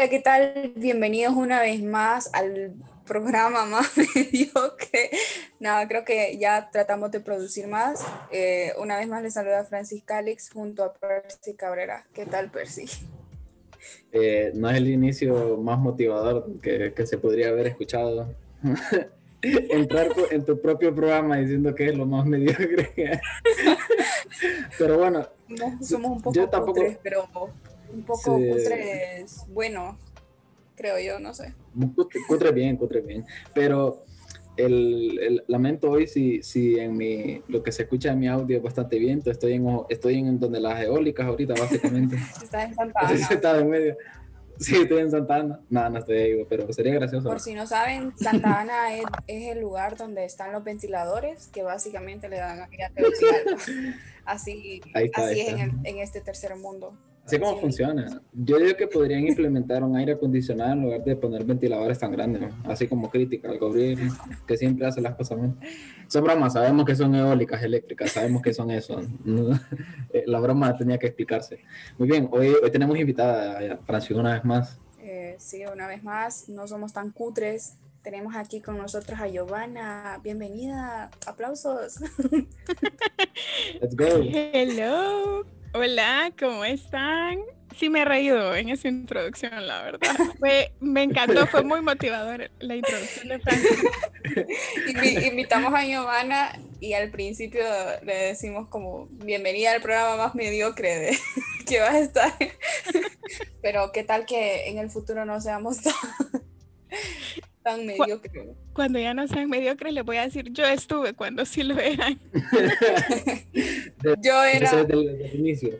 Hola, ¿qué tal? Bienvenidos una vez más al programa más mediocre. Nada, creo que ya tratamos de producir más. Eh, una vez más les saluda Francis Calix junto a Percy Cabrera. ¿Qué tal, Percy? Eh, no es el inicio más motivador que, que se podría haber escuchado. Entrar en tu propio programa diciendo que es lo más mediocre. pero bueno, somos un poco yo tampoco, pero un poco cutres, bueno, creo yo, no sé. Cutre bien, cutre bien. Pero el, lamento hoy si, si en mi, lo que se escucha en mi audio es bastante viento. Estoy en, estoy en donde las eólicas ahorita, básicamente. Estás en Santana. en medio. Sí, estoy en Santa Ana. No, no estoy ahí, pero sería gracioso. Por si no saben, Santa Ana es, es, el lugar donde están los ventiladores que básicamente le dan aire a Así, así es en, en este tercer mundo. Así como funciona. Yo digo que podrían implementar un aire acondicionado en lugar de poner ventiladores tan grandes, así como crítica al gobierno, que siempre hace las cosas mal. Son bromas, sabemos que son eólicas eléctricas, sabemos que son eso. Eh, la broma tenía que explicarse. Muy bien, hoy, hoy tenemos invitada a Francis una vez más. Eh, sí, una vez más, no somos tan cutres. Tenemos aquí con nosotros a Giovanna. Bienvenida, aplausos. Let's go. Hello. Hola, ¿cómo están? Sí me he reído en esa introducción, la verdad. Me encantó, fue muy motivador la introducción de Francis. Invitamos a Giovanna y al principio le decimos como bienvenida al programa más mediocre de, que vas a estar. Pero qué tal que en el futuro no seamos tan, tan mediocres. Cuando ya no sean mediocres, les voy a decir, yo estuve cuando sí lo eran. yo era.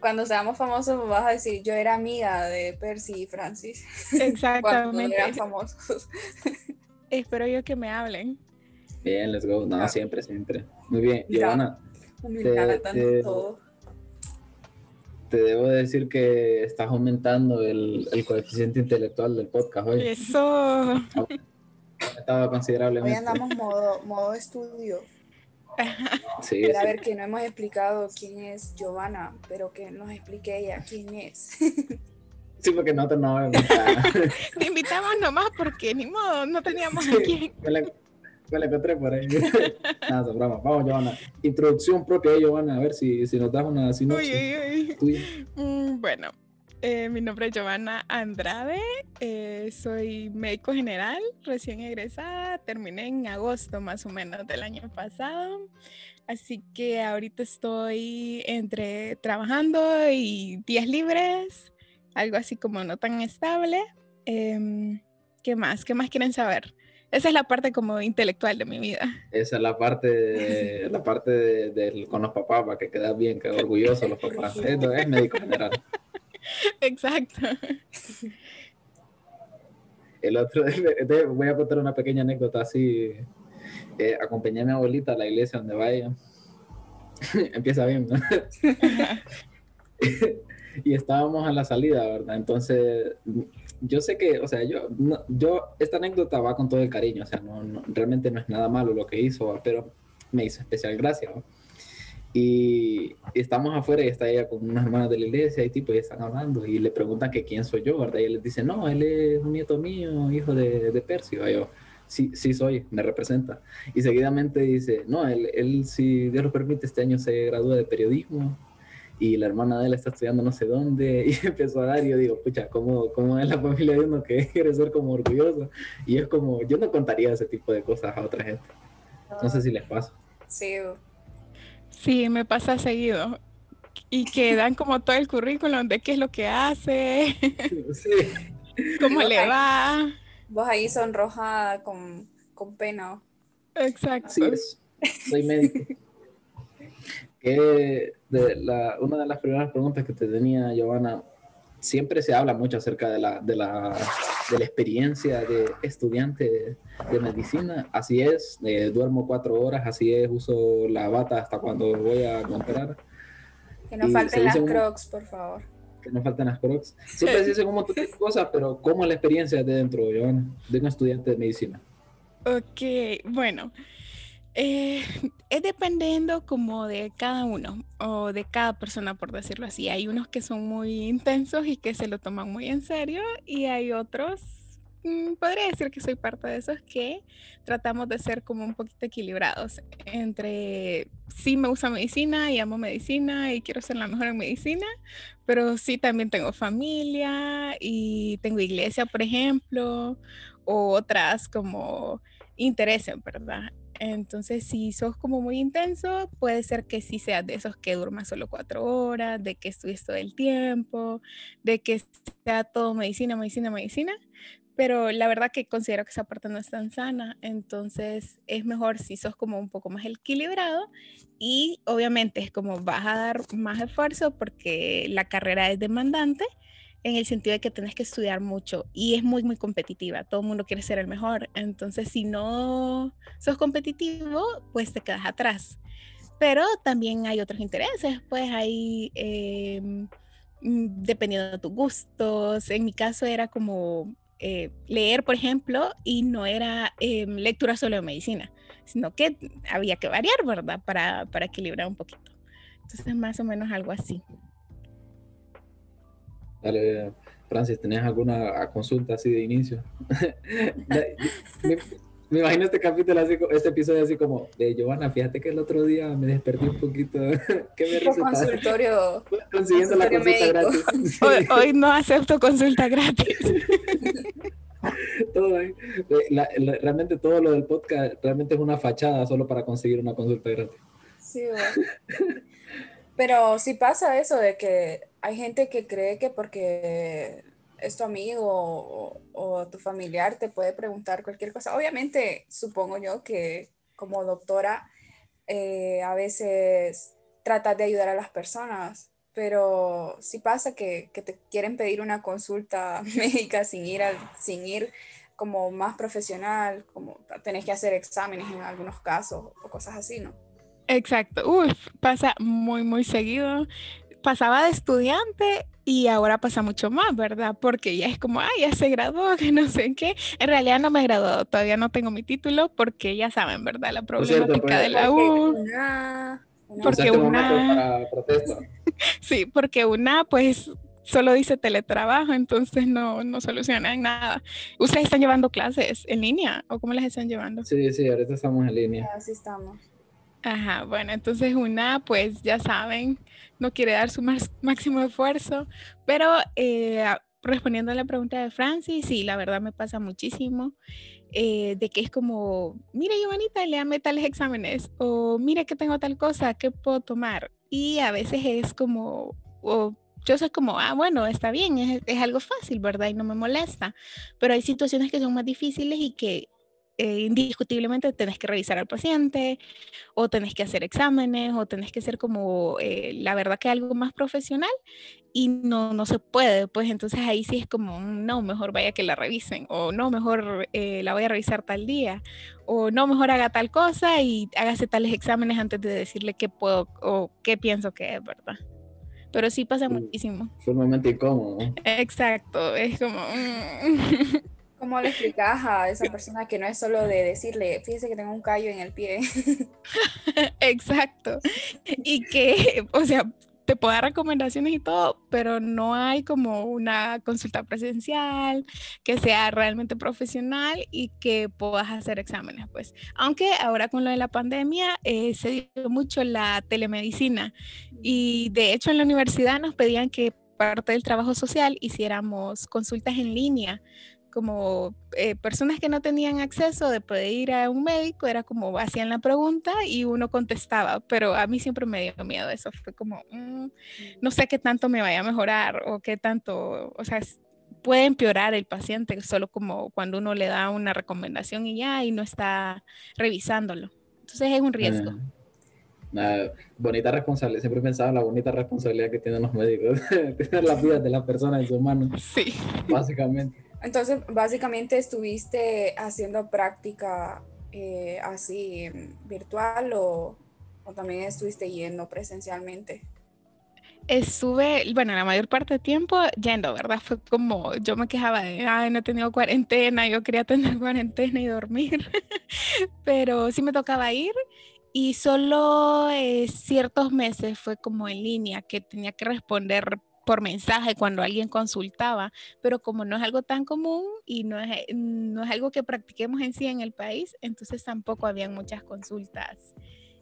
Cuando seamos famosos, vas a decir, yo era amiga de Percy y Francis. Exactamente. cuando eran famosos. Espero yo que me hablen. Bien, let's go. No, siempre, siempre. Muy bien, Giovanna. Te, todo. te debo decir que estás aumentando el, el coeficiente intelectual del podcast hoy. Eso. Estaba considerablemente. Hoy andamos modo, modo estudio. Sí, a ver, que no hemos explicado quién es Giovanna, pero que nos explique ella quién es. Sí, porque nosotros no Te invitamos nomás porque ni modo, no teníamos a quién. Me la, encontré por ahí. Nada, broma. Vamos, Giovanna. Introducción propia de Giovanna, a ver si, si nos das una sinopsis. Mm, bueno, eh, mi nombre es Giovanna Andrade, eh, soy médico general, recién egresada, terminé en agosto más o menos del año pasado, así que ahorita estoy entre trabajando y días libres, algo así como no tan estable. Em, ¿Qué más? ¿Qué más quieren saber? Esa es la parte como intelectual de mi vida. Esa es la parte, de, la parte de, con los papás, para que quedas bien, que orgulloso los papás. Esto es médico general. Exacto. El otro, voy a contar una pequeña anécdota así. Eh, acompañé a mi abuelita a la iglesia donde vaya. Empieza bien, ¿no? y estábamos a la salida, ¿verdad? Entonces, yo sé que, o sea, yo, yo, esta anécdota va con todo el cariño, o sea, no, realmente no es nada malo lo que hizo, pero me hizo especial gracia, ¿no? Y estamos afuera y está ella con unas hermanas de la iglesia y tipo, y están hablando y le preguntan que quién soy yo, ¿verdad? Y él les dice, no, él es un nieto mío, hijo de, de Percio. Y yo, sí, sí soy, me representa. Y seguidamente dice, no, él, él, si Dios lo permite, este año se gradúa de periodismo y la hermana de él está estudiando no sé dónde y empezó a dar y yo digo, pucha, ¿cómo, cómo es la familia de uno que quiere ser como orgulloso? Y es como, yo no contaría ese tipo de cosas a otra gente. No sé si les pasa. Sí, Sí, me pasa seguido. Y que dan como todo el currículum de qué es lo que hace, sí. cómo le va. Vos ahí sonroja con, con pena. Exacto. Soy médico. que de la, una de las primeras preguntas que te tenía, Giovanna, siempre se habla mucho acerca de la, de la, de la experiencia de estudiante de, medicina. Así es, eh, duermo cuatro horas, así es, uso la bata hasta cuando voy a comprar. Que no falten las crocs, por favor. Que no falten las crocs. Siempre se dicen un montón de cosas, pero ¿cómo es la experiencia de dentro, Giovanna, de un estudiante de medicina? Ok, bueno. Eh, es dependiendo como de cada uno o de cada persona, por decirlo así. Hay unos que son muy intensos y que se lo toman muy en serio y hay otros Mm, podría decir que soy parte de esos que tratamos de ser como un poquito equilibrados entre sí me gusta medicina y amo medicina y quiero ser la mejor en medicina, pero sí también tengo familia y tengo iglesia, por ejemplo, o otras como intereses, ¿verdad? Entonces, si sos como muy intenso, puede ser que sí seas de esos que durmas solo cuatro horas, de que estudies todo el tiempo, de que sea todo medicina, medicina, medicina pero la verdad que considero que esa parte no es tan sana, entonces es mejor si sos como un poco más equilibrado y obviamente es como vas a dar más esfuerzo porque la carrera es demandante en el sentido de que tenés que estudiar mucho y es muy, muy competitiva, todo el mundo quiere ser el mejor, entonces si no sos competitivo, pues te quedas atrás. Pero también hay otros intereses, pues hay... Em, mm, dependiendo de tus gustos. En mi caso era como eh, leer, por ejemplo, y no era em, lectura solo de medicina, sino que había que variar, ¿verdad? Para, para equilibrar un poquito. Entonces, más o menos algo así. Dale, Francis, ¿tenés alguna consulta así de inicio? me imagino este capítulo así, este episodio así como de Giovanna, fíjate que el otro día me desperté un poquito. ¿Qué me consultorio. Consiguiendo la consulta gratis. Hoy, no acepto consulta gratis. todo, eh, realmente todo lo del podcast realmente es una fachada solo para conseguir una consulta gratis. Sí, Pero sí pasa eso de que hay gente que cree que porque es tu amigo o, tu familiar, te puede preguntar cualquier cosa. Obviamente, supongo yo que como doctora, eh, a veces tratas de ayudar a las personas, pero sí pasa que, te quieren pedir una consulta médica sin ir, sin ir como más profesional, como tenés que hacer exámenes en algunos casos o cosas así, ¿no? Exacto, Uf, pasa muy, muy seguido. Pasaba de estudiante y ahora pasa mucho más, ¿verdad? Porque ya es como, ay, ya se graduó, que no sé qué. En realidad no me he graduado, todavía no tengo mi título porque ya saben, ¿verdad? La problemática pues, de la U. porque una... sí, porque una, pues solo dice teletrabajo, entonces no, no solucionan nada. ¿Ustedes están llevando clases en línea o cómo las están llevando? Sí, sí, ahorita estamos en línea. Así estamos. Ajá, bueno, entonces una, pues ya saben, no quiere dar su máximo esfuerzo, pero eh, respondiendo a la pregunta de Francis, sí, la verdad me pasa muchísimo, eh, de que es como, mire, Giovanita, léame tales exámenes, o mire que tengo tal cosa, ¿qué puedo tomar? Y a veces es como, o yo soy como, ah, bueno, está bien, es, es algo fácil, ¿verdad? Y no me molesta, pero hay situaciones que son más difíciles y que eh, indiscutiblemente tenés que revisar al paciente o tenés que hacer exámenes o tenés que ser como, eh, la verdad que algo más profesional y no, no se puede, pues entonces ahí sí es como, mm, no, mejor vaya que la revisen o no, mejor eh, la voy a revisar tal día o no, mejor haga tal cosa y hágase tales exámenes antes de decirle qué puedo o qué pienso que es, ¿verdad? Pero sí pasa muchísimo. Sumamente incómodo. Exacto, es como... Mm. ¿Cómo le explicas a esa persona que no es solo de decirle, fíjese que tengo un callo en el pie? Exacto. Y que, o sea, te puedo dar recomendaciones y todo, pero no hay como una consulta presencial que sea realmente profesional y que puedas hacer exámenes, pues. Aunque ahora con lo de la pandemia eh, se dio mucho la telemedicina y de hecho en la universidad nos pedían que parte del trabajo social hiciéramos consultas en línea como eh, personas que no tenían acceso de poder ir a un médico, era como hacían la pregunta y uno contestaba, pero a mí siempre me dio miedo eso, fue como, mm, no sé qué tanto me vaya a mejorar o qué tanto, o sea, puede empeorar el paciente solo como cuando uno le da una recomendación y ya y no está revisándolo. Entonces es un riesgo. Una bonita responsabilidad, siempre he pensado en la bonita responsabilidad que tienen los médicos, tener las vidas de las personas en sus manos. Sí. Básicamente. Entonces, básicamente estuviste haciendo práctica eh, así virtual o, también estuviste yendo presencialmente. Estuve, bueno, la mayor parte del tiempo yendo, ¿verdad? Fue como yo me quejaba de, ay, no he tenido cuarentena, yo quería tener cuarentena y dormir, pero sí me tocaba ir y solo eh, ciertos meses fue como en línea que tenía que responder por mensaje cuando alguien consultaba, pero como no es algo tan común y no es, no es algo que practiquemos en sí en el país, entonces tampoco habían muchas consultas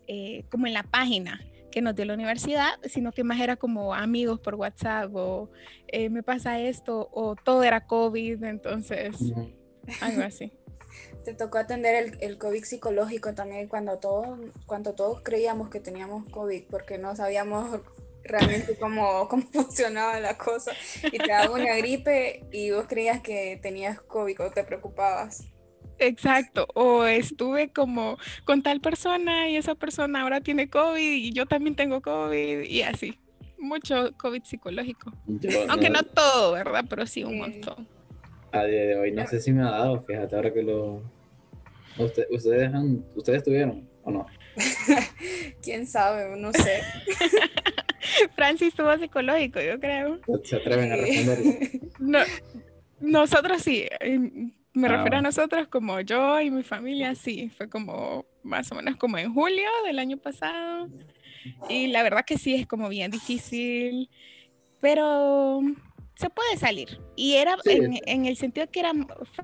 eh, como en la página que nos dio la universidad, sino que más era como amigos por WhatsApp o eh, me pasa esto o todo era COVID, entonces algo así. Te tocó atender el, el, COVID psicológico también cuando todos, cuando todos creíamos que teníamos COVID porque no sabíamos realmente cómo, cómo funcionaba la cosa y te daba una gripe y vos creías que tenías COVID o te preocupabas. Exacto, o estuve como con tal persona y esa persona ahora tiene COVID y yo también tengo COVID y así. Mucho COVID psicológico. Aunque no, todo, ¿verdad? Pero sí un montón. A día de hoy no sé si me ha dado, fíjate, ahora que lo... ustedes, han, ¿Ustedes tuvieron o no? ¿Quién sabe? No sé. Francis tuvo psicológico, yo creo. ¿Se atreven a responder? No, nosotros sí. Me ah, refiero a nosotros como yo y mi familia, sí. Fue como más o menos como en julio del año pasado. Y la verdad que sí, es como bien difícil. Pero se puede salir. Y era en, el sentido que era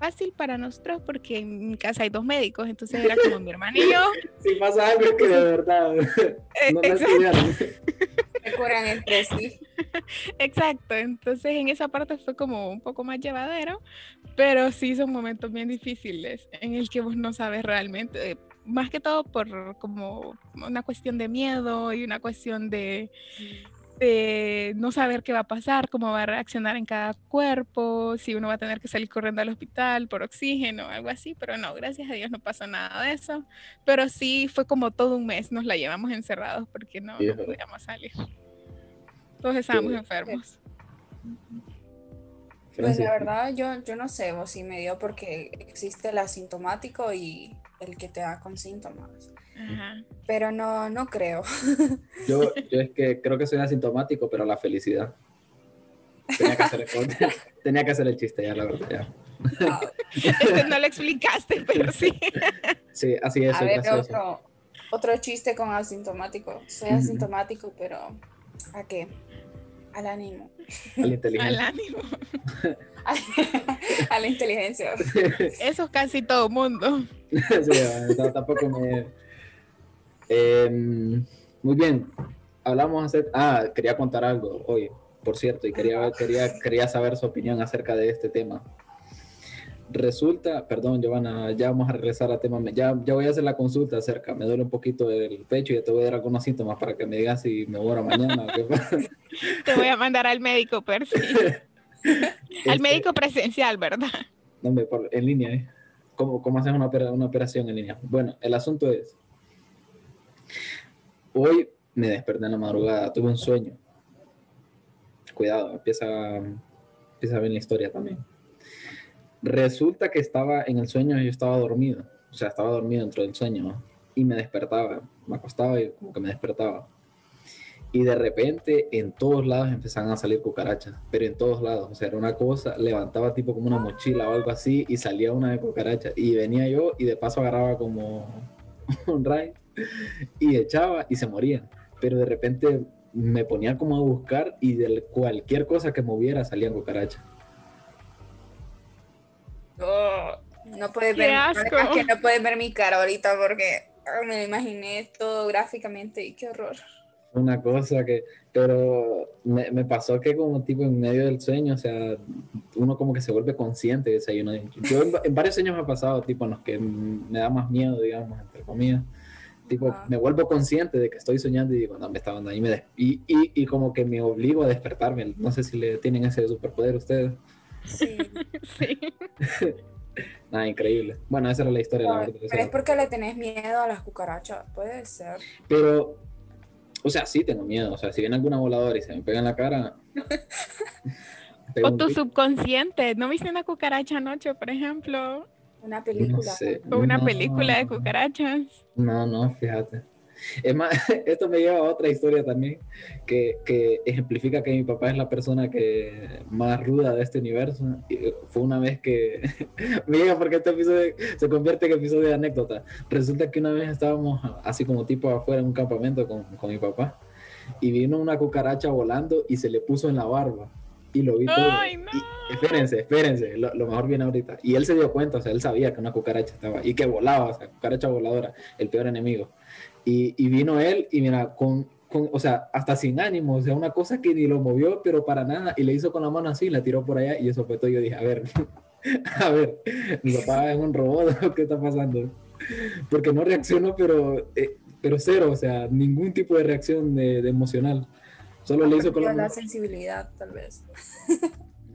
fácil para nosotros porque en mi casa hay dos médicos, entonces era como mi hermano y yo. Si pasa algo que de verdad eh, no Mejoran entre sí. Exacto, entonces en esa parte fue como un poco más llevadero, pero sí son momentos bien difíciles en el que vos no sabes realmente, más que todo por como una cuestión de miedo y una cuestión de de no saber qué va a pasar, cómo va a reaccionar en cada cuerpo, si uno va a tener que salir corriendo al hospital por oxígeno, algo así, pero no, gracias a Dios no pasó nada de eso. Pero sí fue como todo un mes, nos la llevamos encerrados porque no, podíamos salir. Todos estábamos enfermos. Pues la verdad, yo, yo no sé vos si me dio porque existe el asintomático y el que te da con síntomas. Pero no, no creo. Yo, yo es que creo que soy asintomático, pero la felicidad. Tenía que hacer el, tenía que hacer el chiste ya, la verdad. Ya. Este no lo explicaste, pero sí. Sí, así es. A ver, otro, otro chiste con asintomático. Soy asintomático, pero ¿a qué? Al ánimo. Al ánimo. a la inteligencia. Eso es casi todo mundo. sí, tampoco me Em, muy bien, hablamos hacer, ah, quería contar algo hoy, por cierto, y quería, quería, quería saber su opinión acerca de este tema. Resulta, perdón, Giovanna, ya vamos a regresar al tema, ya, ya voy a hacer la consulta acerca, me duele un poquito el pecho y te voy a dar algunos síntomas para que me digas si me muero mañana. te voy a mandar al médico, Percy. al este médico presencial, ¿verdad? No, en línea, ¿eh? ¿Cómo, cómo haces una, una operación en línea? Bueno, el asunto es, Hoy me desperté en la madrugada, tuve un sueño. Cuidado, empieza, empieza a ver la historia también. Resulta que estaba en el sueño, yo estaba dormido, o sea, estaba dormido dentro del sueño y me despertaba, me acostaba y como que me despertaba. Y de repente en todos lados empezaban a salir cucarachas, pero en todos lados, o sea, era una cosa, levantaba tipo como una mochila o algo así y salía una de cucarachas y venía yo y de paso agarraba como un ray y echaba y se morían. Pero de repente me ponía como a buscar y de cualquier cosa que moviera salían cucarachas. Oh, no puedes ver, que no puedes ver mi cara ahorita porque oh, me imaginé todo gráficamente y qué horror. Una cosa que, pero me, me, pasó que como tipo en medio del sueño, o sea, uno como que se vuelve consciente de ese Yo en, en varios sueños me ha pasado, tipo en los que me da más miedo, digamos, entre comillas Tipo, me vuelvo consciente de que estoy soñando y digo, no, me estaban ahí, me y, y, y, como que me obligo a despertarme. No sé si le tienen ese superpoder ustedes. Sí, sí. Nada, increíble. Bueno, esa era la historia, la verdad. Pero es porque le tenés miedo a las cucarachas, puede ser. Pero, o sea, sí tengo miedo. O sea, si viene alguna voladora y se me pega en la cara. o tu subconsciente. ¿No viste una cucaracha anoche, por ejemplo? Una película. o una película de cucarachas. No, no, fíjate. Es más, esto me lleva a otra historia también, que, que, ejemplifica que mi papá es la persona que más ruda de este universo. Y fue una vez que, me porque este episodio se convierte en episodio de anécdota. Resulta que una vez estábamos así como tipo afuera en un campamento con, con mi papá y vino una cucaracha volando y se le puso en la barba y lo vi todo. Ay, no. espérense, espérense, lo, mejor viene ahorita. Y él se dio cuenta, o sea, él sabía que una cucaracha estaba y que volaba, o sea, cucaracha voladora, el peor enemigo. Y, y vino él y mira, con, con, o sea, hasta sin ánimo, o sea, una cosa que ni lo movió, pero para nada, y le hizo con la mano así, la tiró por allá y eso fue todo. Yo dije, a ver, a ver, mi papá es un robot, ¿qué está pasando? Porque no reaccionó, pero, eh, pero cero, o sea, ningún tipo de reacción de, de emocional. Solo le hizo con la, sensibilidad, tal vez.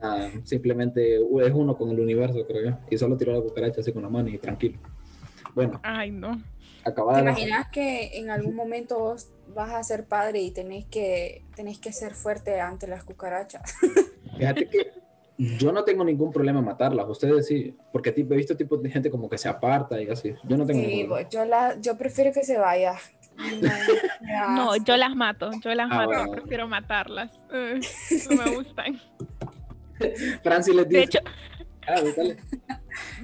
Nada, simplemente es uno con el universo, creo yo. Y solo tiró la cucaracha así con la mano y tranquilo. Bueno. Ay, no. ¿Te imaginas que en algún momento vos vas a ser padre y tenés que, tenés que ser fuerte ante las cucarachas? Fíjate que yo no tengo ningún problema en matarlas, ustedes sí, porque he visto tipos de gente como que se aparta y así. Yo no tengo sí, yo, la, yo prefiero que se vaya, no, yo las mato, yo las ah, mato, prefiero matarlas. no me gustan. Francis les dice. De hecho, ah,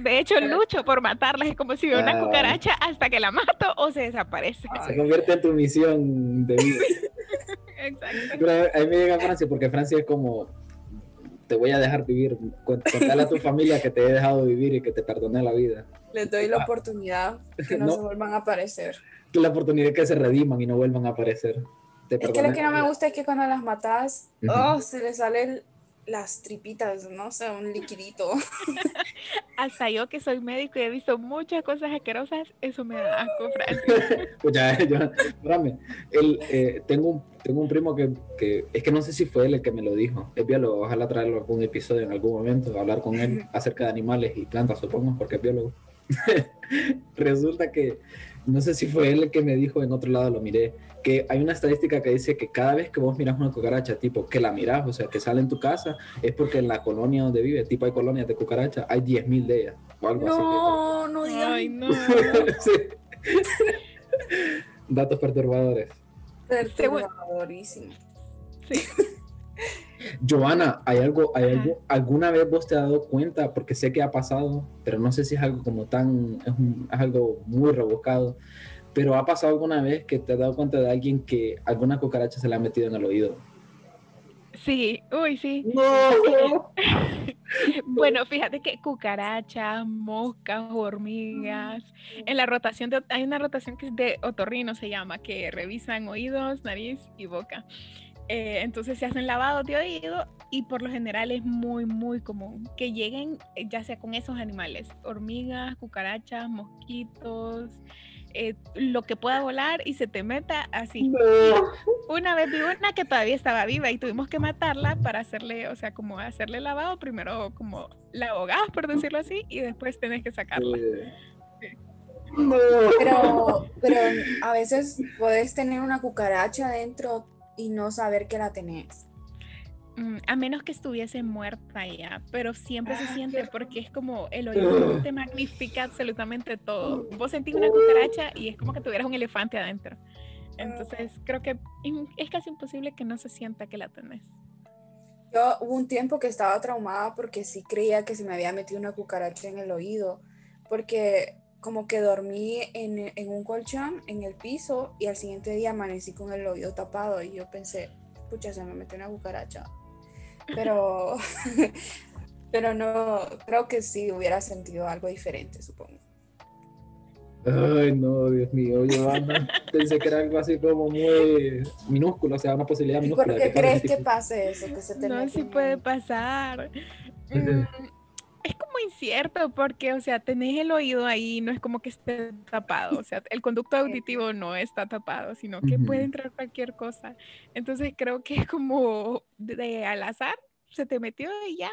de hecho, lucho por matarlas. Es como si veo una ah, cucaracha hasta que la mato o se desaparece. Se convierte en tu misión de vida. Exacto. Pero a mí me llega Francia porque Francia es como te voy a dejar vivir. Contale a tu familia que te he dejado vivir y que te perdoné la vida. Les doy la oportunidad que no, se vuelvan a aparecer. La oportunidad que se rediman y no vuelvan a aparecer. es que lo que no me gusta es que cuando las matas, oh, se les salen las tripitas, no sé, un liquidito. Hasta yo que soy médico y he visto muchas cosas asquerosas, eso me da asco, pues ya, yo, espérame, eh, tengo, un, tengo un primo que, que, es que no sé si fue él el que me lo dijo, es biólogo, ojalá traerlo a algún episodio en algún momento, hablar con él acerca de animales y plantas, supongo, porque es biólogo. Resulta que, no sé si fue él el que me dijo, en otro lado lo miré, que hay una estadística que dice que cada vez que vos miras una cucaracha, tipo que la miras, o sea, que sale en tu casa, es porque en la colonia donde vive, tipo hay colonias de cucaracha, hay 10.000 de ellas, o algo no, así. No, no Ay, no. Datos perturbadores. Perturbadorísimo. Sí. Joana, ¿hay algo, hay algo, alguna vez vos te has dado cuenta, porque sé que ha pasado, pero no sé si es algo como tan, es, es algo muy rebuscado, pero ¿ha pasado alguna vez que te has dado cuenta de alguien que alguna cucaracha se le ha metido en el oído? Sí, uy, sí. No. bueno, fíjate que cucarachas, moscas, hormigas, en la rotación de, hay una rotación que es de otorrino se llama, que revisan oídos, nariz y boca. Eh, entonces se hacen lavados de oído y por lo general es muy, muy común que lleguen eh, ya sea con esos animales, hormigas, cucarachas, mosquitos, eh, lo que pueda volar y se te meta así. Una vez vi una que todavía estaba viva y tuvimos que matarla para hacerle, o sea, como hacerle lavado, primero como la ahogás, por decirlo así, y después tenés que sacarla. Pero, pero a veces puedes tener una cucaracha dentro y no saber que la tenés. Mm, a menos que estuviese muerta ya, pero siempre se ah, siente porque es como el oído te magnifica absolutamente todo. Vos sentís una cucaracha y es como que tuvieras un elefante adentro. Entonces creo que es casi imposible que no se sienta que la tenés. Yo hubo un tiempo que estaba traumada porque sí creía que se me había metido una cucaracha en el oído, porque como que dormí en, en un colchón en el piso y al siguiente día amanecí con el oído tapado y yo pensé, pucha, se me metió una cucaracha pero, pero no, creo que sí hubiera sentido algo diferente, supongo. Ay, no, Dios mío, Giovanna. Pensé que era algo así como muy minúsculo, o sea, una posibilidad minúscula. ¿Por qué crees que pase eso? Que se te no, sí puede pasar. Mm, es como incierto porque, o sea, tenés el oído ahí, no es como que esté tapado, o sea, el conducto auditivo no está tapado, sino que puede entrar cualquier cosa. Entonces creo que es como de, al azar, se te metió y ya.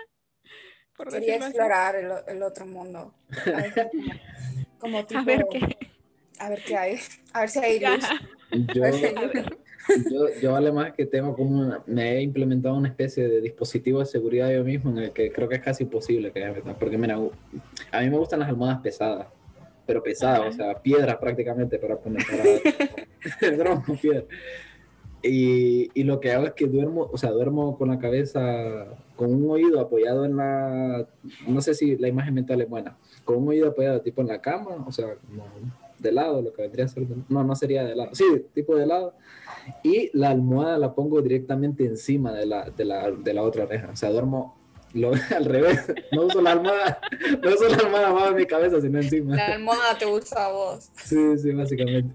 Quería explorar el, otro mundo. a ver qué. A ver qué hay. A ver si hay luz. Yo, yo, vale más que tengo como me he implementado una especie de dispositivo de seguridad yo mismo en el que creo que es casi imposible que me porque mira, a mí me gustan las almohadas pesadas pero pesada, o sea, piedra prácticamente para poner para con piedra. Y, y, lo que hago es que duermo, o sea, duermo con la cabeza, con un oído apoyado en la, no sé si la imagen mental es buena, con un oído apoyado tipo en la cama, o sea, como de lado, lo que vendría a ser, no, no sería de lado, sí, tipo de lado, y la almohada la pongo directamente encima de la, de la, de la otra oreja, o sea, duermo lo, al revés, no uso la almohada, no uso la almohada abajo de mi cabeza, sino encima. La almohada te usa a vos. Sí, sí, básicamente.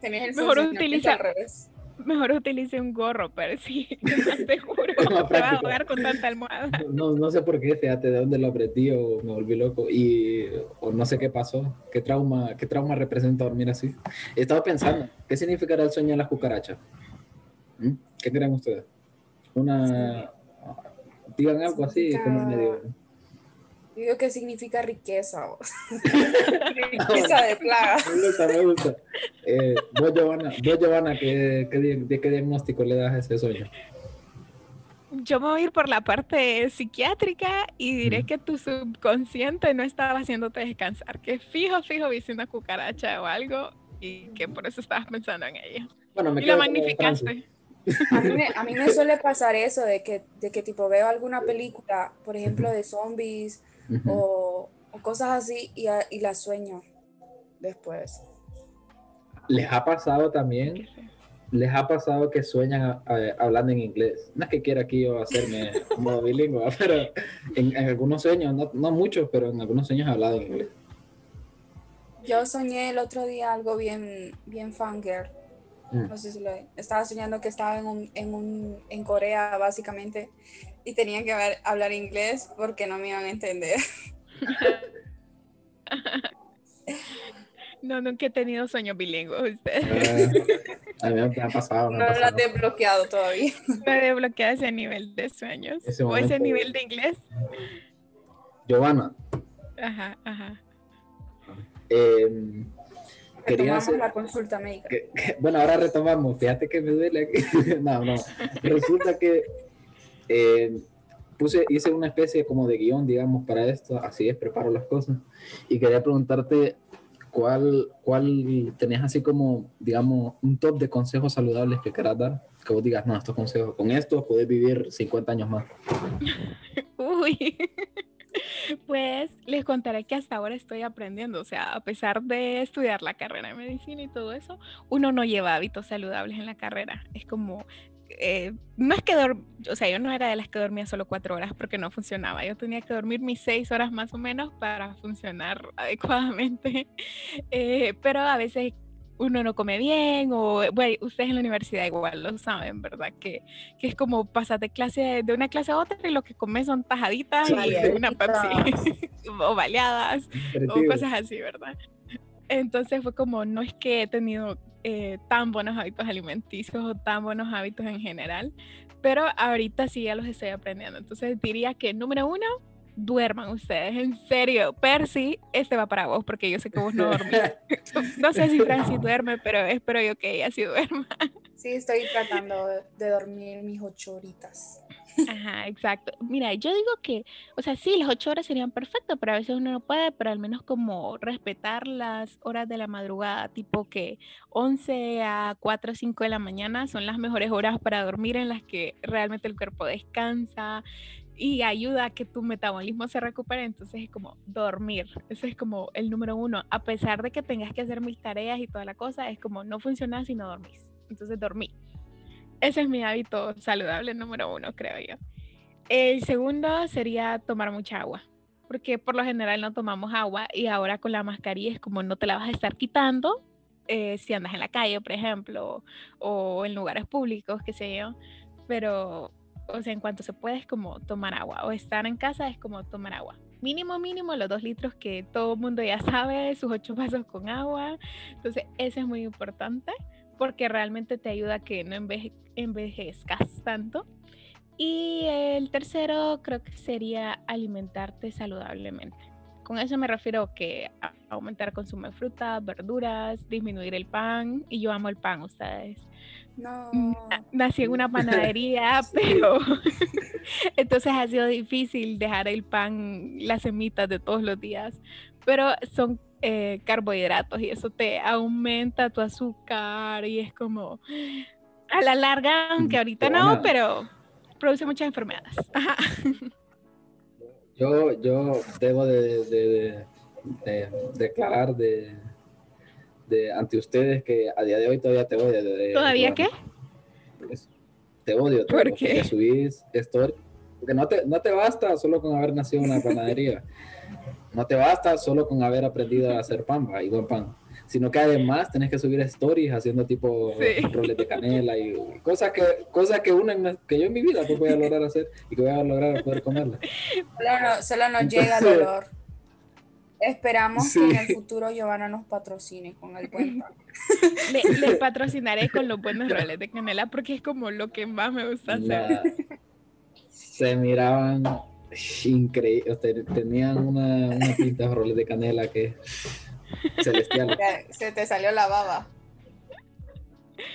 Tenés el Mejor funcionamiento utiliza- al revés. Mejor utilice un gorro, pero sí, te juro, más te vas a ahogar con tanta almohada. No, no sé por qué, fíjate de dónde lo aprendí o me volví loco y o no sé qué pasó, qué trauma, qué trauma representa dormir así. He estado pensando, ¿qué significará el sueño de las cucarachas? ¿Mm? ¿Qué creen ustedes? Una, digan algo así como medio. Yo digo que significa riqueza. riqueza de plaga. Me gusta, me gusta. Eh, vos, Giovanna, vos, Giovanna, ¿qué, qué ¿de qué diagnóstico le das a ese sueño? Yo me voy a ir por la parte psiquiátrica y diré que tu subconsciente no estaba haciéndote descansar, que fijo, fijo viste una cucaracha o algo y que por eso estabas pensando en ella. Bueno, me Y lo magnificaste. A mí, me, a mí me suele pasar eso de que, de que tipo veo alguna película, por ejemplo, de zombies Ujú. o, o cosas así y, a- y la sueño después. ¿Les ha pasado también les ha pasado que sueñan eh, hablando en inglés. No es que quiera aquí yo hacerme como bilingüe, pero en, en algunos sueños, no, no muchos, pero en algunos sueños he hablado en inglés. Yo soñé el otro día algo bien, bien fangirl. Mm. No sé si lo estaba soñando que estaba en un, en un, en Corea básicamente y tenía que ver- hablar inglés porque no me iban a entender. No, nunca he tenido sueños bilingües. Ustedes. Ah, a mí me ha pasado. me No lo he desbloqueado todavía. No he desbloqueado ese nivel de sueños. Ese o ese nivel de inglés. Giovanna, Ajá, ajá. eh, quería Retomamos hacer... la consulta médica. que- que- bueno, ahora retomamos. Fíjate que me duele aquí. no, no. Resulta que eh, puse, hice una especie como de guion, digamos, para esto. Así es, preparo las cosas. Y quería preguntarte cuál, cuál tenías así como, digamos, un top de consejos saludables que quieras dar. Que vos digas, no, estos consejos, con esto podés vivir 50 años más. Uy. Pues les contaré que hasta ahora estoy aprendiendo, o sea, a pesar de estudiar la carrera de medicina y todo eso, uno no lleva hábitos saludables en la carrera. Es como, eh, no es que dorm- o sea, yo no era de las que dormía solo cuatro horas porque no funcionaba. Yo tenía que dormir mis seis horas más o menos para funcionar adecuadamente. Eh, pero a veces uno no come bien o, bueno, ustedes en la universidad igual lo saben, ¿verdad? Que, que es como pasas de clase de una clase a otra y lo que comes son tajaditas Sí, y una. Pepsi o baleadas o cosas así, ¿verdad? Entonces fue como, no es que he tenido eh, tan buenos hábitos alimenticios o tan buenos hábitos en general, pero ahorita sí ya los estoy aprendiendo. Entonces diría que número uno, duerman ustedes, en serio. Percy, este va para vos porque yo sé que vos no dormís. no sé si Francis duerme, pero espero yo que ella sí duerma. Sí, estoy tratando de, de dormir mis ocho horitas. Ajá, exacto. Mira, yo digo que, o sea, sí, las ocho horas serían perfectas, pero a veces uno no puede, pero al menos como respetar las horas de la madrugada, tipo que 11 a 4 o 5 de la mañana son las mejores horas para dormir en las que realmente el cuerpo descansa y ayuda a que tu metabolismo se recupere, entonces es como dormir, ese es como el número uno, a pesar de que tengas que hacer mil tareas y toda la cosa, es como no funciona si no dormís, entonces dormí. Ese es mi hábito saludable número uno, creo yo. El segundo sería tomar mucha agua, porque por lo general no tomamos agua y ahora con la mascarilla es como no te la vas a estar quitando eh, si andas en la calle, por ejemplo, o en lugares públicos, qué sé yo, pero, o sea, en cuanto se puede es como tomar agua, o estar en casa es como tomar agua. Mínimo, mínimo, los dos litros que todo el mundo ya sabe, sus ocho vasos con agua. Entonces, eso es muy importante porque realmente te ayuda a que no enveje- envejezcas tanto. Y el tercero creo que sería alimentarte saludablemente. Con eso me refiero que a aumentar consumo de frutas, verduras, disminuir el pan. Y yo amo el pan, ustedes. No. Na- Nací en una panadería, pero entonces ha sido difícil dejar el pan, las semitas de todos los días. Pero son eh, carbohidratos y eso te aumenta tu azúcar y es como a la larga, aunque ahorita no, pero produce muchas enfermedades. Yo, yo debo de, declarar de, ante ustedes que a día de hoy todavía te odio. ¿Todavía qué? Te odio. ¿Por qué? Porque subís story. Porque no te, no te basta solo con haber nacido en una panadería. no te basta solo con haber aprendido a hacer pan y buen pan sino que además tenés que subir stories haciendo tipo roles de canela y cosas que, cosas que, uno que yo en mi vida pues voy a lograr hacer y que voy a lograr poder comerla. Solo, nos llega el dolor. Esperamos que en el futuro Giovanna nos patrocine con el buen pan. Le, patrocinaré con los buenos roles de canela porque es como lo que más me gusta hacer. se miraban increíbles, tenían una, una pinta de roles de canela que celestial. Se te salió la baba.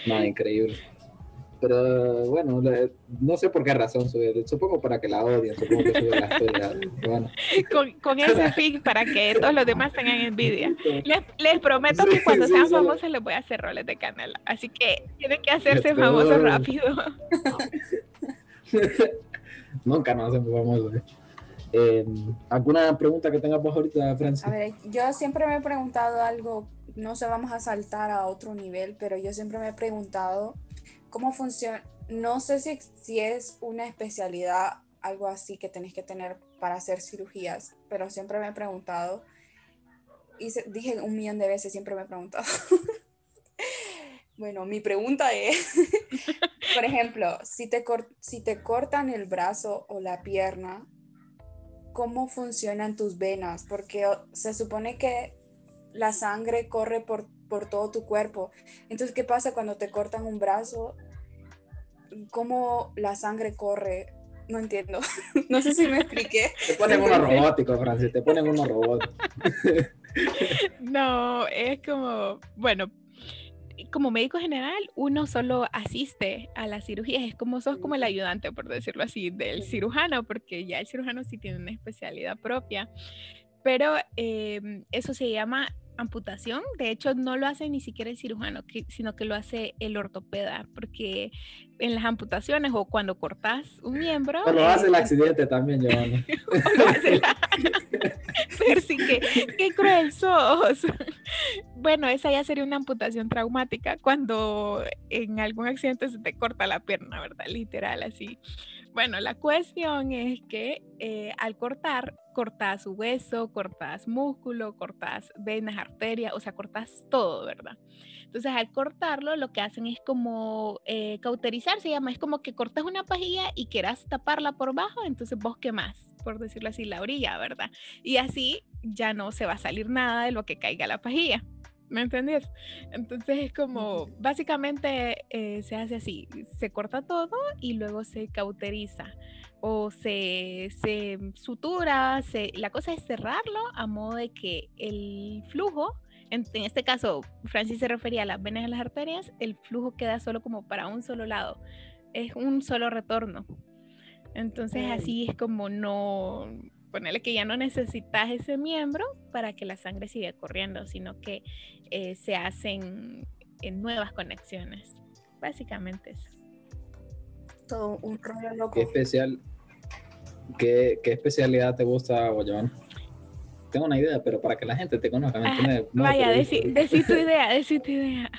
No, increíble. Pero bueno, no sé por qué razón sube. Supongo para que la odien, supongo que sube la historia. Con, con, ese fin para que todos los demás tengan envidia. Les, prometo que cuando sean famosos les voy a hacer roles de canela. Así que tienen que hacerse famosos rápido. Nunca nos hacemos famosos. ¿eh? Eh, ¿Alguna pregunta que tengas ahorita, Francis? A ver, yo siempre me he preguntado algo, no sé, vamos a saltar a otro nivel, pero yo siempre me he preguntado cómo funciona, no sé si, si es una especialidad, algo así que tenés que tener para hacer cirugías, pero siempre me he preguntado, y dije un millón de veces, siempre me he preguntado. bueno, mi pregunta es, por ejemplo, si te, si te cortan el brazo o la pierna, cómo funcionan tus venas, porque se supone que la sangre corre por, por todo tu cuerpo. Entonces, ¿qué pasa cuando te cortan un brazo? ¿Cómo la sangre corre? No entiendo. no sé si me expliqué. Te ponen uno robótico, Francis, te ponen uno robótico. no, es como, bueno, como médico general, uno solo asiste a las cirugías, es como sos como el ayudante, por decirlo así, del cirujano, porque ya el cirujano sí tiene una especialidad propia. Pero em, eso se llama amputación. De hecho, no lo hace ni siquiera el cirujano, sino que lo hace el ortopeda, porque en las amputaciones o cuando cortas un miembro. O lo hace el eh, accidente también, Giovanni. o lo hace la... Percy, qué, qué cruel sos. bueno, esa ya sería una amputación traumática cuando en algún accidente se te corta la pierna, ¿verdad? Literal, así. Bueno, la cuestión es que eh, al cortar, cortas hueso, cortas músculo, cortas venas, arterias, o sea, cortas todo, ¿verdad? Entonces, al cortarlo, lo que hacen es como eh, cauterizar, se llama, es como que cortas una pajilla y quieras taparla por bajo, entonces vos quemás, por decirlo así, la orilla, ¿verdad? Y así ya no se va a salir nada de lo que caiga la pajilla. ¿Me entendés? Entonces es como, básicamente eh, se hace así, se corta todo y luego se cauteriza o se, se sutura, se, la cosa es cerrarlo a modo de que el flujo, en, este caso Francis se refería a las venas y las arterias, el flujo queda solo como para un solo lado, es un solo retorno. Entonces así es como no, ponerle que ya no necesitas ese miembro para que la sangre siga corriendo, sino que eh, se hacen en nuevas conexiones. Básicamente eso. Todo un rollo loco. ¿Qué, especial, qué, qué especialidad te gusta, Guayabán? Tengo una idea, pero para que la gente te conozca. Ah, vaya, decí, tu idea, decí tu idea.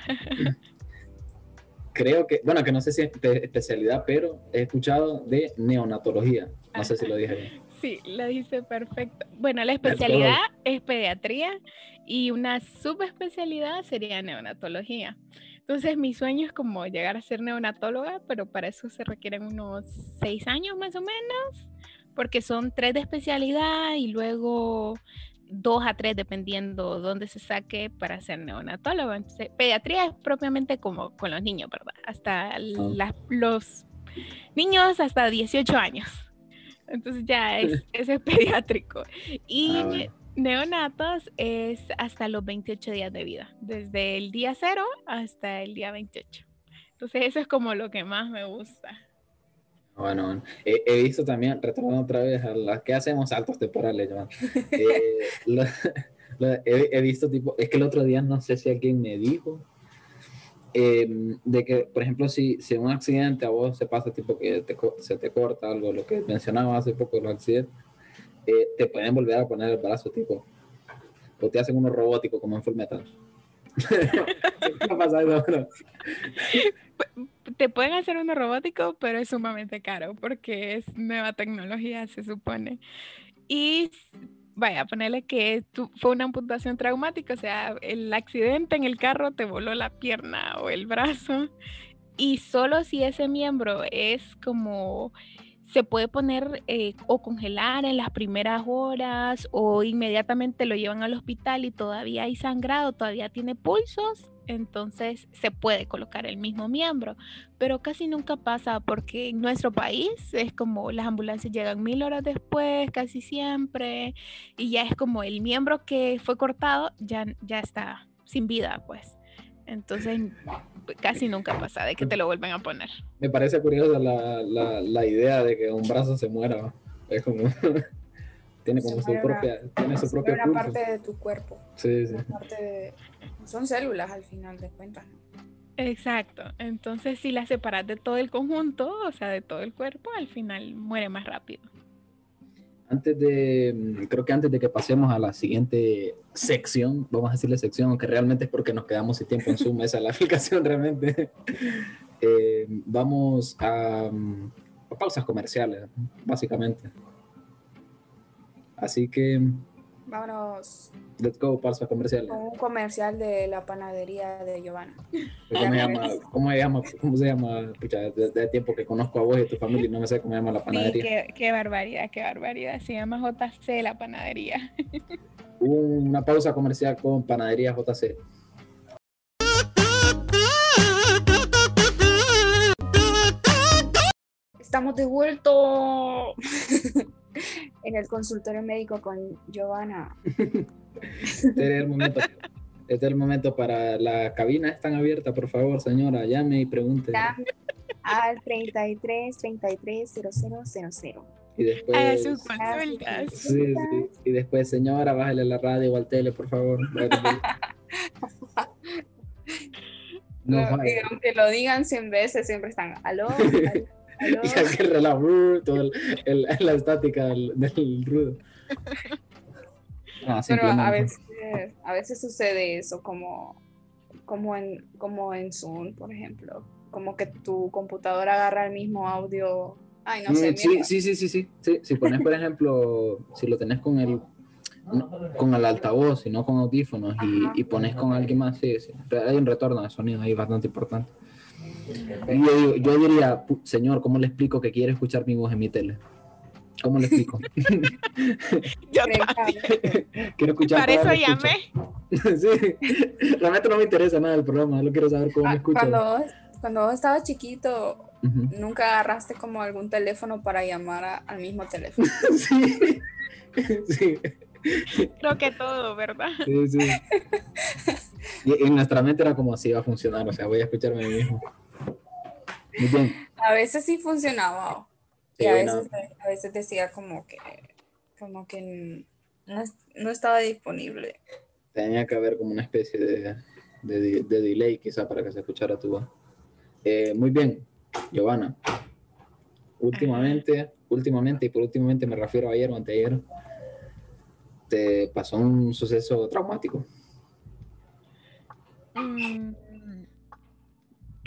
Creo que, bueno, que no sé si es especialidad, pero he escuchado de neonatología. No sé si lo dije bien. Sí, lo dice perfecto. Bueno, la especialidad es pediatría y una subespecialidad sería neonatología. Entonces, mi sueño es como llegar a ser neonatóloga, pero para eso se requieren unos seis años más o menos, porque son tres de especialidad y luego dos a tres dependiendo dónde se saque para ser neonatólogo. Entonces, pediatría es propiamente como con los niños, ¿verdad? Hasta ah. los niños hasta 18 años. Entonces ya es, es pediátrico. Y ah, neonatos es hasta los 28 días de vida, desde el día cero hasta el día 28. Entonces eso es como lo que más me gusta. Bueno, he, visto también, retornando otra vez a las que hacemos saltos temporales, eh, he, visto tipo, es que el otro día no sé si alguien me dijo em, de que, por ejemplo, si, si en un accidente a vos se pasa tipo que se te corta algo, lo que mencionaba hace poco los accidentes, eh, te pueden volver a poner el brazo tipo, o te hacen uno robótico como en Full Metal. ¿Qué pasa Te pueden hacer uno robótico, pero es sumamente caro porque es nueva tecnología, se supone. Y vaya, ponerle que fue una amputación traumática, o sea, el accidente en el carro te voló la pierna o el brazo. Y solo si ese miembro es como se puede poner eh, o congelar en las primeras horas o inmediatamente lo llevan al hospital y todavía hay sangrado, todavía tiene pulsos, entonces se puede colocar el mismo miembro, pero casi nunca pasa porque en nuestro país es como las ambulancias llegan mil horas después, casi siempre, y ya es como el miembro que fue cortado ya, ya está sin vida, pues. Entonces casi nunca pasa de que te lo vuelven a poner. Me parece curiosa la, la, la idea de que un brazo se muera. Es como... tiene como su propia, tiene su propia una parte de tu cuerpo. Sí, sí. son células al final de cuentas. Exacto. Entonces, si las separas de todo el conjunto, o sea, de todo el cuerpo, al final muere más rápido. Antes de, creo que antes de que pasemos a la siguiente sección, vamos a decirle sección, aunque realmente es porque nos quedamos sin tiempo en Zoom, esa es la aplicación realmente. Eh, vamos a, mm, a pausas comerciales, básicamente. Así que Vámonos. Let's go, pausa comercial. un comercial de la panadería de Giovanna. ¿Cómo se llama? ¿Cómo se llama? ¿Cómo se llama? desde tiempo que conozco a vos y a tu familia y no me sé cómo se llama la panadería. qué, qué, barbaridad, qué barbaridad. Se llama JC la panadería. Una pausa comercial con panadería JC. Estamos de vuelto en el consultorio médico con Giovanna. este es el momento. Este es el momento para la cabina están abierta, por favor, señora, llame y pregunte. Al 33 33 0000. Y después, sus consultas. Sí, sí. Y después, señora, bájale la radio o al tele, por favor. No, aunque lo digan 100 veces, siempre están, aló, aló. Y aquel relajo, todo el, la estática del, del ruido. Ah, Pero a veces, a veces sucede eso, como, como, en, como en Zoom, por ejemplo. Como que tu computadora agarra el mismo audio. Ay, no sé. Mm, sí, sí, sí, sí, sí, Si pones, por ejemplo, si lo tenés con el con el altavoz y no con audífonos y, y, pones con alguien más, sí, sí. Hay un retorno de sonido ahí bastante importante. Yo, yo, diría, señor, ¿cómo le explico que quiere escuchar mi voz en mi tele? ¿Cómo le explico? yo quiero escuchar. Para eso llamé. sí, realmente no me interesa nada del programa, no quiero saber cómo me ah, escucha. Cuando, cuando vos estabas chiquito, nunca agarraste como algún teléfono para llamar al mismo teléfono. sí, sí. Creo que todo, ¿verdad? Sí, sí. Y en nuestra mente era como así va a funcionar, o sea, voy a escucharme a mí mismo. Muy bien. A veces sí funcionaba. y a veces, a veces decía como que, como que no, no, estaba disponible. Tenía que haber como una especie de, de, de delay quizá para que se escuchara tu voz. Eh, muy bien, Giovanna. Últimamente, últimamente, y por últimamente me refiero a ayer o anteayer, te pasó un suceso traumático. Mm,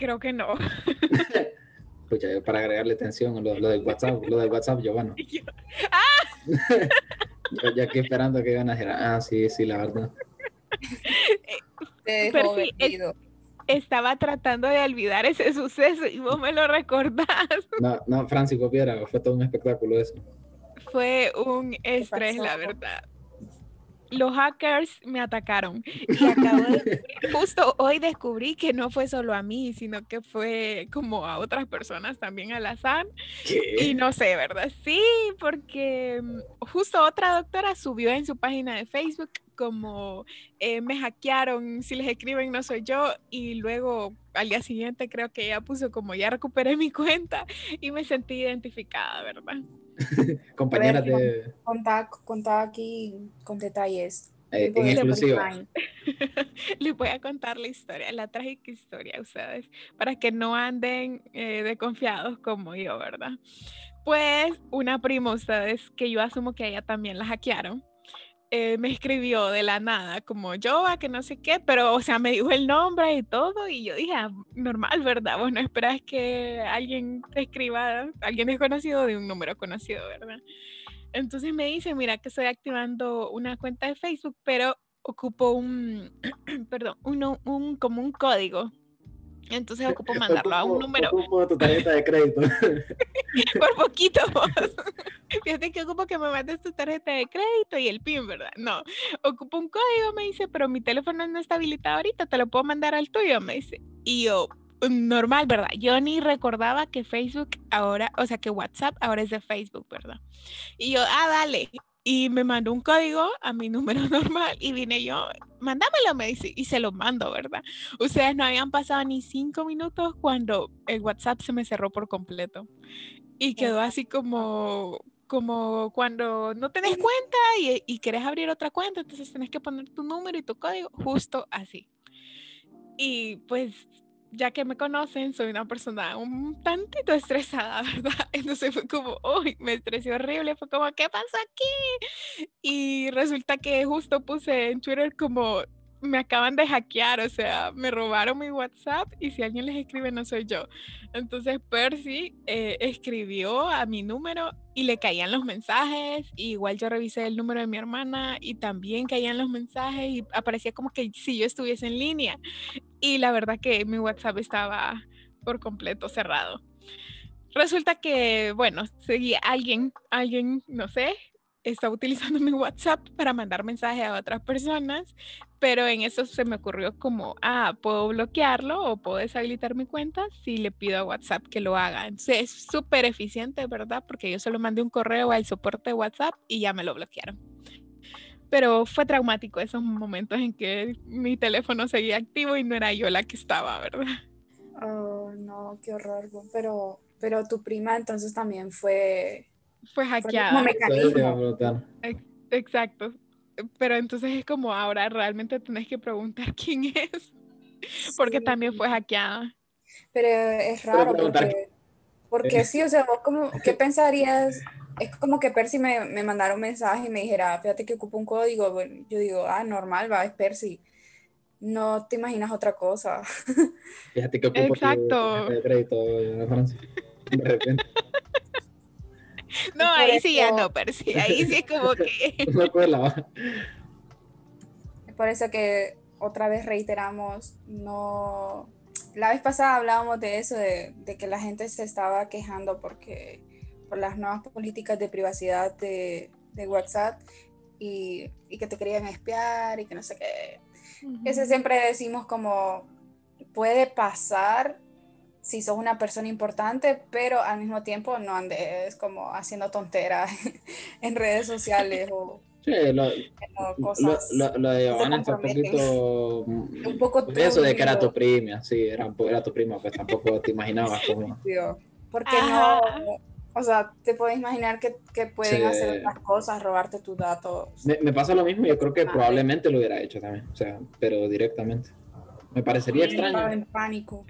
creo que no. pues para agregarle tensión, lo, lo, del WhatsApp, lo del WhatsApp, Giovanna. ¡Ah! ya, aquí esperando que ganas era, ah, sí, sí, la verdad. Estaba tratando de olvidar ese suceso y vos me lo recordás. No, no, Francisco Piera, fue todo un espectáculo eso. Fue un estrés, la verdad los hackers me atacaron. Y acabo de, justo hoy descubrí que no fue solo a mí, sino que fue como a otras personas también al azar. Y no sé, ¿verdad? Sí, porque mm, justo otra doctora subió en su página de Facebook como eh, me hackearon, si les escriben no soy yo, y luego al día siguiente creo que ella puso como ya recuperé mi cuenta y me sentí identificada, ¿verdad? Compañeras de... Contá, aquí con detalles. Eh, en exclusiva. Les voy a contar la historia, la trágica historia a ustedes, para que no anden eh, desconfiados como yo, ¿verdad? Pues una prima, ustedes, que yo asumo que ella también la hackearon, eh, me escribió de la nada, como yo, que no sé qué, pero, o sea, me dijo el nombre y todo, y yo dije, ah, normal, ¿verdad? Vos no esperas que alguien te escriba, alguien desconocido de un número conocido, ¿verdad? Entonces me dice, mira que estoy activando una cuenta de Facebook, pero ocupo un, perdón, uno, un, como un código. Entonces ocupo mandarlo a un número. Ocupo tu tarjeta de crédito. Por poquito vos. Fíjate que ocupo que me mandes tu tarjeta de crédito y el PIN, ¿verdad? No, ocupo un código, me dice, pero mi teléfono no está habilitado ahorita, te lo puedo mandar al tuyo, me dice. Y yo, normal, ¿verdad? Yo ni recordaba que Facebook ahora, o sea, que WhatsApp ahora es de Facebook, ¿verdad? Y yo, ah, dale. Y me mandó un código a mi número normal y vine yo, mándamelo, me dice, y se lo mando, ¿verdad? Ustedes no habían pasado ni cinco minutos cuando el WhatsApp se me cerró por completo. Y quedó así como, como cuando no tenés cuenta y, y querés abrir otra cuenta, entonces tenés que poner tu número y tu código, justo así. Y pues ya que me conocen, soy una persona un tantito estresada, ¿verdad? Entonces fue como, uy, me estresé horrible, fue como, ¿qué pasa aquí? Y resulta que justo puse en Twitter como, me acaban de hackear, o sea, me robaron mi WhatsApp y si alguien les escribe no soy yo. Entonces Percy eh, escribió a mi número y le caían los mensajes, igual yo revisé el número de mi hermana y también caían los mensajes y aparecía como que si yo estuviese en línea. Y la verdad que mi WhatsApp estaba por completo cerrado. Resulta que, bueno, seguía alguien, alguien, no sé, estaba utilizando mi WhatsApp para mandar mensajes a otras personas, pero en eso se me ocurrió como, ah, puedo bloquearlo o puedo deshabilitar mi cuenta si le pido a WhatsApp que lo haga. Entonces es súper eficiente, ¿verdad? Porque yo solo mandé un correo al soporte de WhatsApp y ya me lo bloquearon. Pero fue traumático esos momentos en que mi teléfono seguía activo y no era yo la que estaba, ¿verdad? Oh, no, qué horror. Pero, pero tu prima entonces también fue fue hackeada. Exacto. Pero entonces es como ahora realmente tenés que preguntar quién es, porque también fue hackeada. Pero es raro porque, porque sí, o sea, vos como, ¿qué pensarías? Es como que Percy me, me mandara un mensaje y me dijera, fíjate que ocupa un código. yo digo, ah, normal, va, es Percy. No te imaginas otra cosa. Fíjate que ocupa Exacto. de crédito De repente. No, ahí sí ya no, Percy. Ahí sí es como que. Por eso que otra vez reiteramos, no. La vez pasada hablábamos de eso, de, que la gente se estaba quejando porque por las nuevas políticas de privacidad de, WhatsApp y, que te querían espiar y que no sé qué. Ese siempre decimos como puede pasar, si sos una persona importante, pero al mismo tiempo no andes como haciendo tonteras en redes sociales o Sí, lo, cosas lo, lo, de Giovanna un poquito. Un poco Eso de que era tu prima, sí, era, era tu prima, pues tampoco te imaginabas cómo. Porque no. O sea, te puedes imaginar que, que pueden hacer otras cosas, robarte tus datos. Me, me, pasa lo mismo, yo creo que probablemente lo hubiera hecho también, o sea, pero directamente. Me parecería extraño. Estaba en pánico.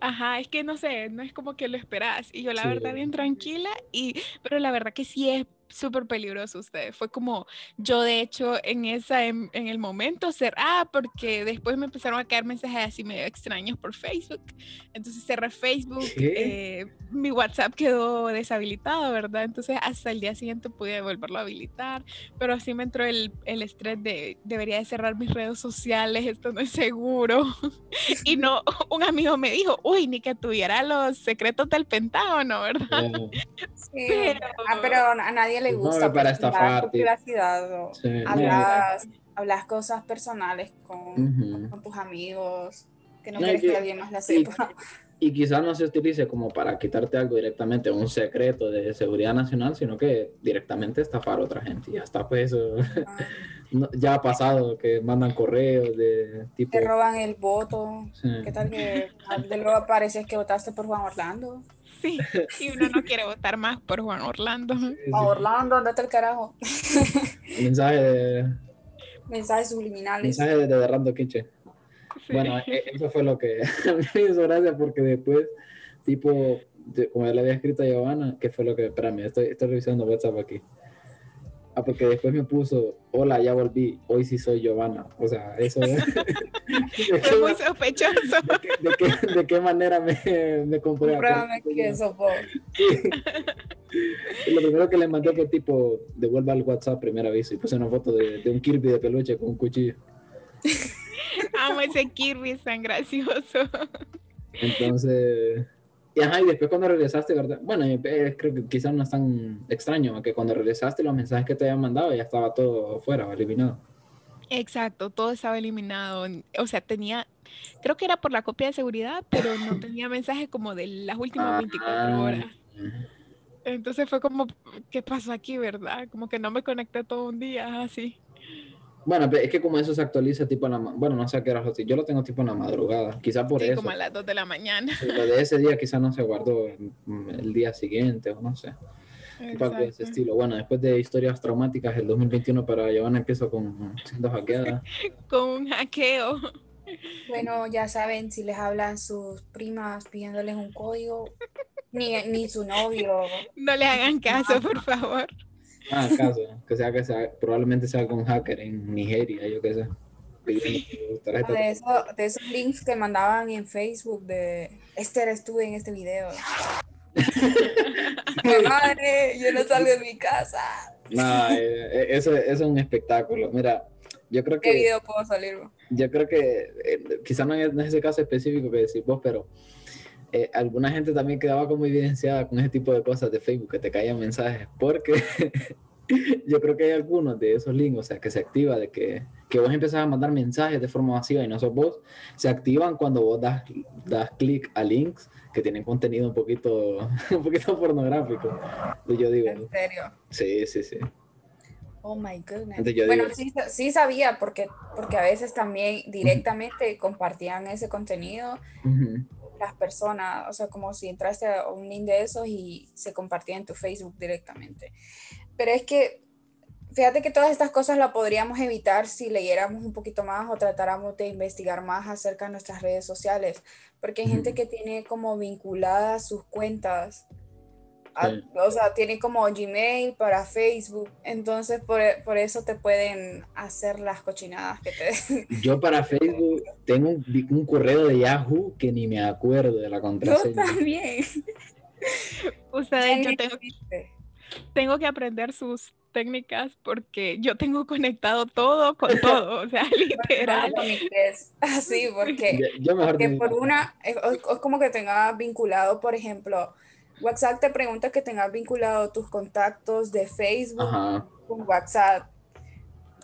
Ajá, es que no sé, no es como que lo esperas. Y yo la verdad bien tranquila, y, pero la verdad que sí es súper peligroso usted. Fue como yo, de hecho, en, esa, en, el momento cerré, ah, porque después me empezaron a caer mensajes así medio extraños por Facebook. Entonces cerré Facebook, eh, mi WhatsApp quedó deshabilitado, ¿verdad? Entonces hasta el día siguiente pude volverlo a habilitar, pero así me entró el, el estrés de debería de cerrar mis redes sociales, esto no es seguro. y no, un amigo me dijo, uy, ni que tuviera los secretos del Pentágono, ¿verdad? Sí, pero, ah, pero a nadie le gusta para estafar privacidad hablas, cosas personales con, con, tus amigos que no, quieres que, alguien más la sepa. y, quizás no se utilice como para quitarte algo directamente un secreto de seguridad nacional sino que directamente estafar a otra gente y ya está pues eso ya ha pasado que mandan correos de tipo te roban el voto qué tal que de luego aparece que votaste por Juan Orlando Sí, y uno no quiere votar más por Juan Orlando. Orlando, andate el carajo. Mensaje de... Mensajes subliminales. Mensajes de Derrando Kitchen. Bueno, e, eso fue lo que me hizo gracia porque después, tipo, como ya le había escrito a Giovanna, que fue lo que, espérame, estoy, estoy revisando WhatsApp aquí. Ah, porque después me puso, hola, ya volví, hoy sí soy Giovanna. O sea, eso es... Fue muy sospechoso. ¿De qué, de qué, manera me, me compré? que eso fue. Lo primero que le mandé fue tipo, devuelva al WhatsApp primer aviso y puse una foto de, de un Kirby de peluche con un cuchillo. Amo ese Kirby, es tan gracioso. Entonces, y, ajá, y después cuando regresaste, ¿verdad? Bueno, creo que quizás no es tan extraño, que cuando regresaste los mensajes que te habían mandado ya estaba todo fuera, eliminado. Exacto, todo estaba eliminado. O sea, tenía, creo que era por la copia de seguridad, pero no tenía mensajes como de las últimas 24 ah, horas. Entonces fue como, ¿qué pasó aquí, verdad? Como que no me conecté todo un día, así. Bueno, es que como eso se actualiza tipo en la... Bueno, no sé qué era Yo lo tengo tipo en la madrugada. Quizá por eso. como a las 2 de la mañana. Lo de ese día quizás no se guardó el día siguiente o no sé. De ese estilo. Bueno, después de historias traumáticas, el 2021 para Giovanna empiezo con siendo hackeada. con un hackeo. Bueno, ya saben, si les hablan sus primas pidiéndoles un código, ni, ni su novio. No le hagan caso, por favor. Ah, caso, que sea que sea, probablemente sea con hacker en Nigeria, yo qué sé. De, eso, de esos links que mandaban en Facebook de Esther estuve en este video. madre, yo no salgo de mi casa. No, eh, eh, eso, eso, es un espectáculo. Mira, yo creo que. ¿Qué video puedo salir? Yo creo que eh, quizás no es ese caso específico que decís vos, pero eh, alguna gente también quedaba como evidenciada con ese tipo de cosas de Facebook, que te caían mensajes, porque yo creo que hay algunos de esos links, o sea, que se activa de que, que vos empezás a mandar mensajes de forma masiva y no sos vos, se activan cuando vos das, das clic a links que tienen contenido un poquito, un poquito pornográfico. Y yo digo, ¿En serio? Sí, sí, sí. Oh my goodness. Bueno, sí, sí, sabía porque, porque a veces también directamente compartían ese contenido las personas, o sea, como si entraste a un link de esos y se compartía en tu Facebook directamente. Pero es que, fíjate que todas estas cosas las podríamos evitar si leyéramos un poquito más o tratáramos de investigar más acerca de nuestras redes sociales, porque hay gente que tiene como vinculadas sus cuentas o sea, tiene como Gmail para Facebook, entonces por, por, eso te pueden hacer las cochinadas que te Yo para Facebook tengo un, un, correo de Yahoo que ni me acuerdo de la contraseña. Yo también. Ustedes, yo tengo, tengo que aprender sus técnicas porque yo tengo conectado todo con todo, o sea, literal. Así, porque, yo, porque por una, es, es como que tenga vinculado, por ejemplo, WhatsApp te pregunta que tengas vinculado tus contactos de Facebook con WhatsApp.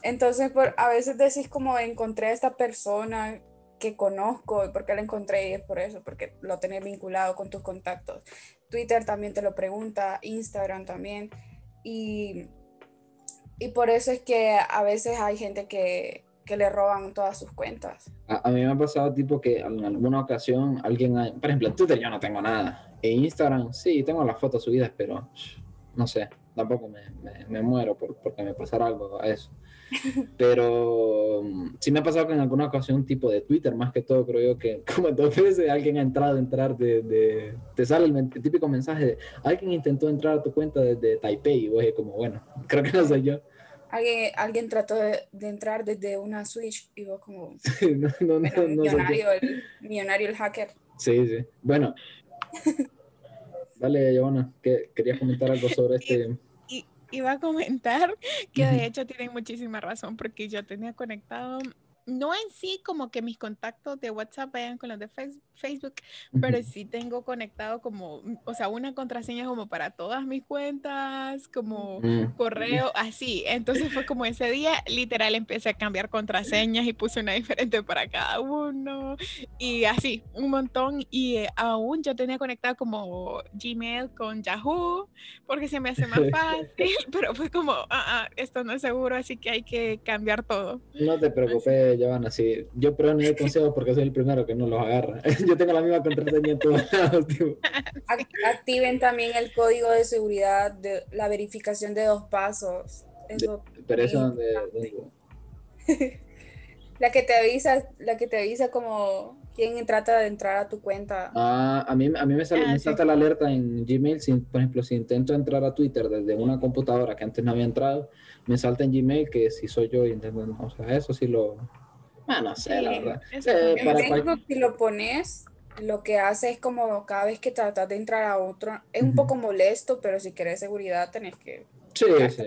Entonces, por, a veces decís como encontré a esta persona que conozco, ¿y por qué la encontré? Y es por eso, porque lo tenés vinculado con tus contactos. Twitter también te lo pregunta, Instagram también. Y, y por eso es que a veces hay gente que, que le roban todas sus cuentas. A, a, mí me ha pasado tipo que en alguna ocasión alguien, por ejemplo, en Twitter yo no tengo nada en Instagram, sí, tengo las fotos subidas, pero no sé, tampoco me, me, muero por, porque me pasara algo a eso. Pero mm, sí me ha pasado que en alguna ocasión, tipo de Twitter, más que todo, creo yo que como dos veces alguien ha entrado a entrar de, de te sale el, típico mensaje de alguien intentó entrar a tu cuenta desde Taipei y vos como, bueno, creo que no soy yo. Alguien, alguien trató de, entrar desde una Switch y vos como no, no, no, millonario, el, millonario el hacker. Sí, sí. Bueno, Dale, Giovanna, que querías comentar algo sobre este. iba a comentar que de hecho tienen muchísima razón porque yo tenía conectado no en sí como que mis contactos de WhatsApp vayan con los de Facebook, pero sí tengo conectado como, mm, o sea, una contraseña como para todas mis cuentas, como mm. correo, así. Entonces fue como ese día, literal, empecé a cambiar contraseñas y puse una diferente para cada uno y así, un montón. Y eh, aún yo tenía conectado como Gmail con Yahoo, porque se me hace más fácil, pero fue como, ah, ah, esto no es seguro, así que hay que cambiar todo. No te preocupes ya van así. Yo pero ni consejos porque soy el primero que no los agarra. Yo tengo la misma contraseña en todos lados. Activen también el código de seguridad de la verificación de dos pasos. pero eso donde, la que te avisa, la que te avisa como quién trata de entrar a tu cuenta. Ah, a mí, a mí me, sale, Ah, me sí. salta la alerta en Gmail, si, por ejemplo, si intento entrar a Twitter desde una computadora que antes no había entrado, me salta en Gmail que si soy yo y intento, o sea, eso sí lo... Ah, no sé, la Sí, verdad. Eh, Facebook, cual- si lo pones, lo que hace es como cada vez que tratas de entrar a otro, es un poco molesto, pero si querés seguridad tenés que... Sí, sí.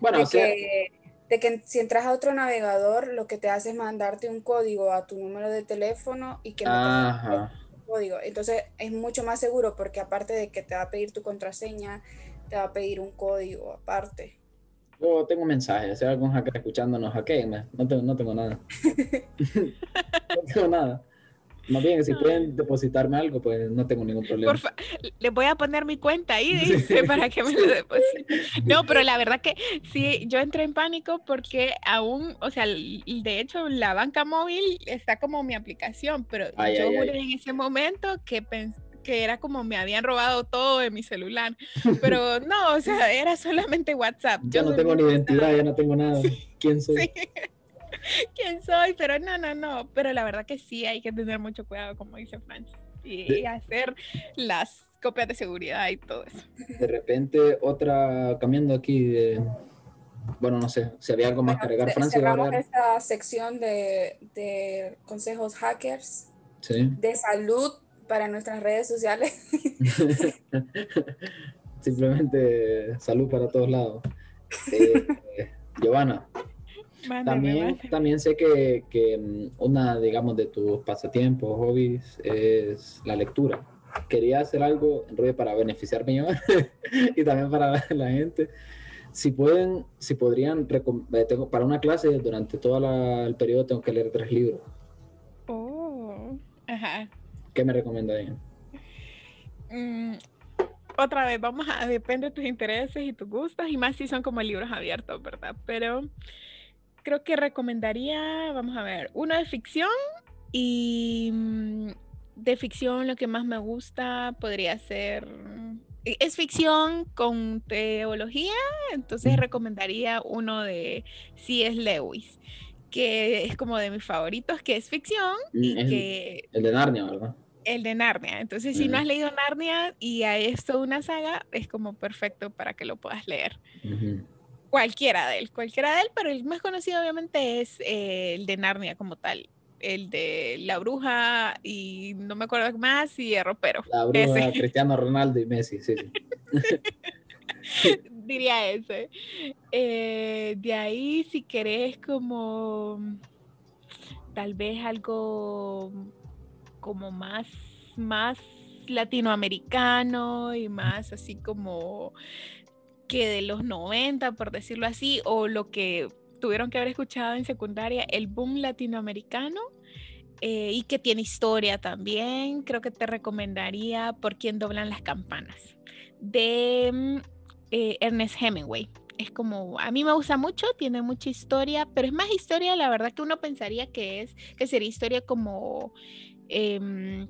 Bueno, de, o sea, que, de que si entras a otro navegador, lo que te hace es mandarte un código a tu número de teléfono y que no te ajá. el código. Entonces es mucho más seguro porque aparte de que te va a pedir tu contraseña, te va a pedir un código aparte. Yo tengo un mensaje, si hay algún hacker escuchándonos, hackeenme. No tengo, no tengo nada. no tengo nada. Más bien, si pueden depositarme algo, pues no tengo ningún problema. Porfa, le voy a poner mi cuenta ahí, dice, para que me lo deposite. No, pero la verdad que sí, yo entré en pánico porque aún, o sea, de hecho, la banca móvil está como mi aplicación, pero Ay, yo ay, juré ay. en ese momento que pens- que era como me habían robado todo de mi celular, pero no, o sea, era solamente WhatsApp. Ya no soy tengo ni identidad, ya no tengo nada. ¿Quién soy? Sí. quién soy, pero no, no, no. Pero la verdad que sí hay que tener mucho cuidado, como dice Francis, y, De- y hacer las copias de seguridad y todo eso. De repente, otra, cambiando aquí de... Bueno, no sé, si había algo más que agregar, a cerramos esta sección de, de consejos hackers, Sí. de salud para nuestras redes sociales. Simplemente salud para todos lados. Eh, eh, Giovanna, Mándame, también, mándame. también sé que, que, mm, una, digamos, de tus pasatiempos, hobbies, es la lectura. Quería hacer algo en rollo para beneficiarme yo y también para la gente. Si pueden, si podrían, eh, tengo, para una clase durante todo la- el periodo tengo que leer tres libros. Oh, ajá. ¿Qué me recomendarían? Mm, otra vez, vamos a, depende de tus intereses y tus gustos, y más si son como libros abiertos, ¿verdad? Pero creo que recomendaría, vamos a ver, uno de ficción y mm, de ficción lo que más me gusta podría ser, e- es ficción con teología, entonces recomendaría uno de C.S. Lewis, que es como de mis favoritos, que es ficción y Mm, es- que El de Narnia, ¿verdad? el de Narnia. Entonces, si no has leído Narnia y a esto una saga, es como perfecto para que lo puedas leer. Cualquiera de él, cualquiera de él, pero el más conocido obviamente es eh, el de Narnia como tal. El de la bruja y no me acuerdo más y el ropero. La bruja, Ese. Cristiano Ronaldo y Messi, sí, sí. Diría ese. Eh, de ahí, si querés como tal vez algo como más, más latinoamericano y más así como que de los 90, por decirlo así, o lo que tuvieron que haber escuchado en secundaria, el boom latinoamericano. eh, y que tiene historia también, creo que te recomendaría Por quién doblan las campanas, de mm, eh, Ernest Hemingway. Es como, a mí me gusta mucho, tiene mucha historia, pero es más historia, la verdad que uno pensaría que es, que sería historia como, em,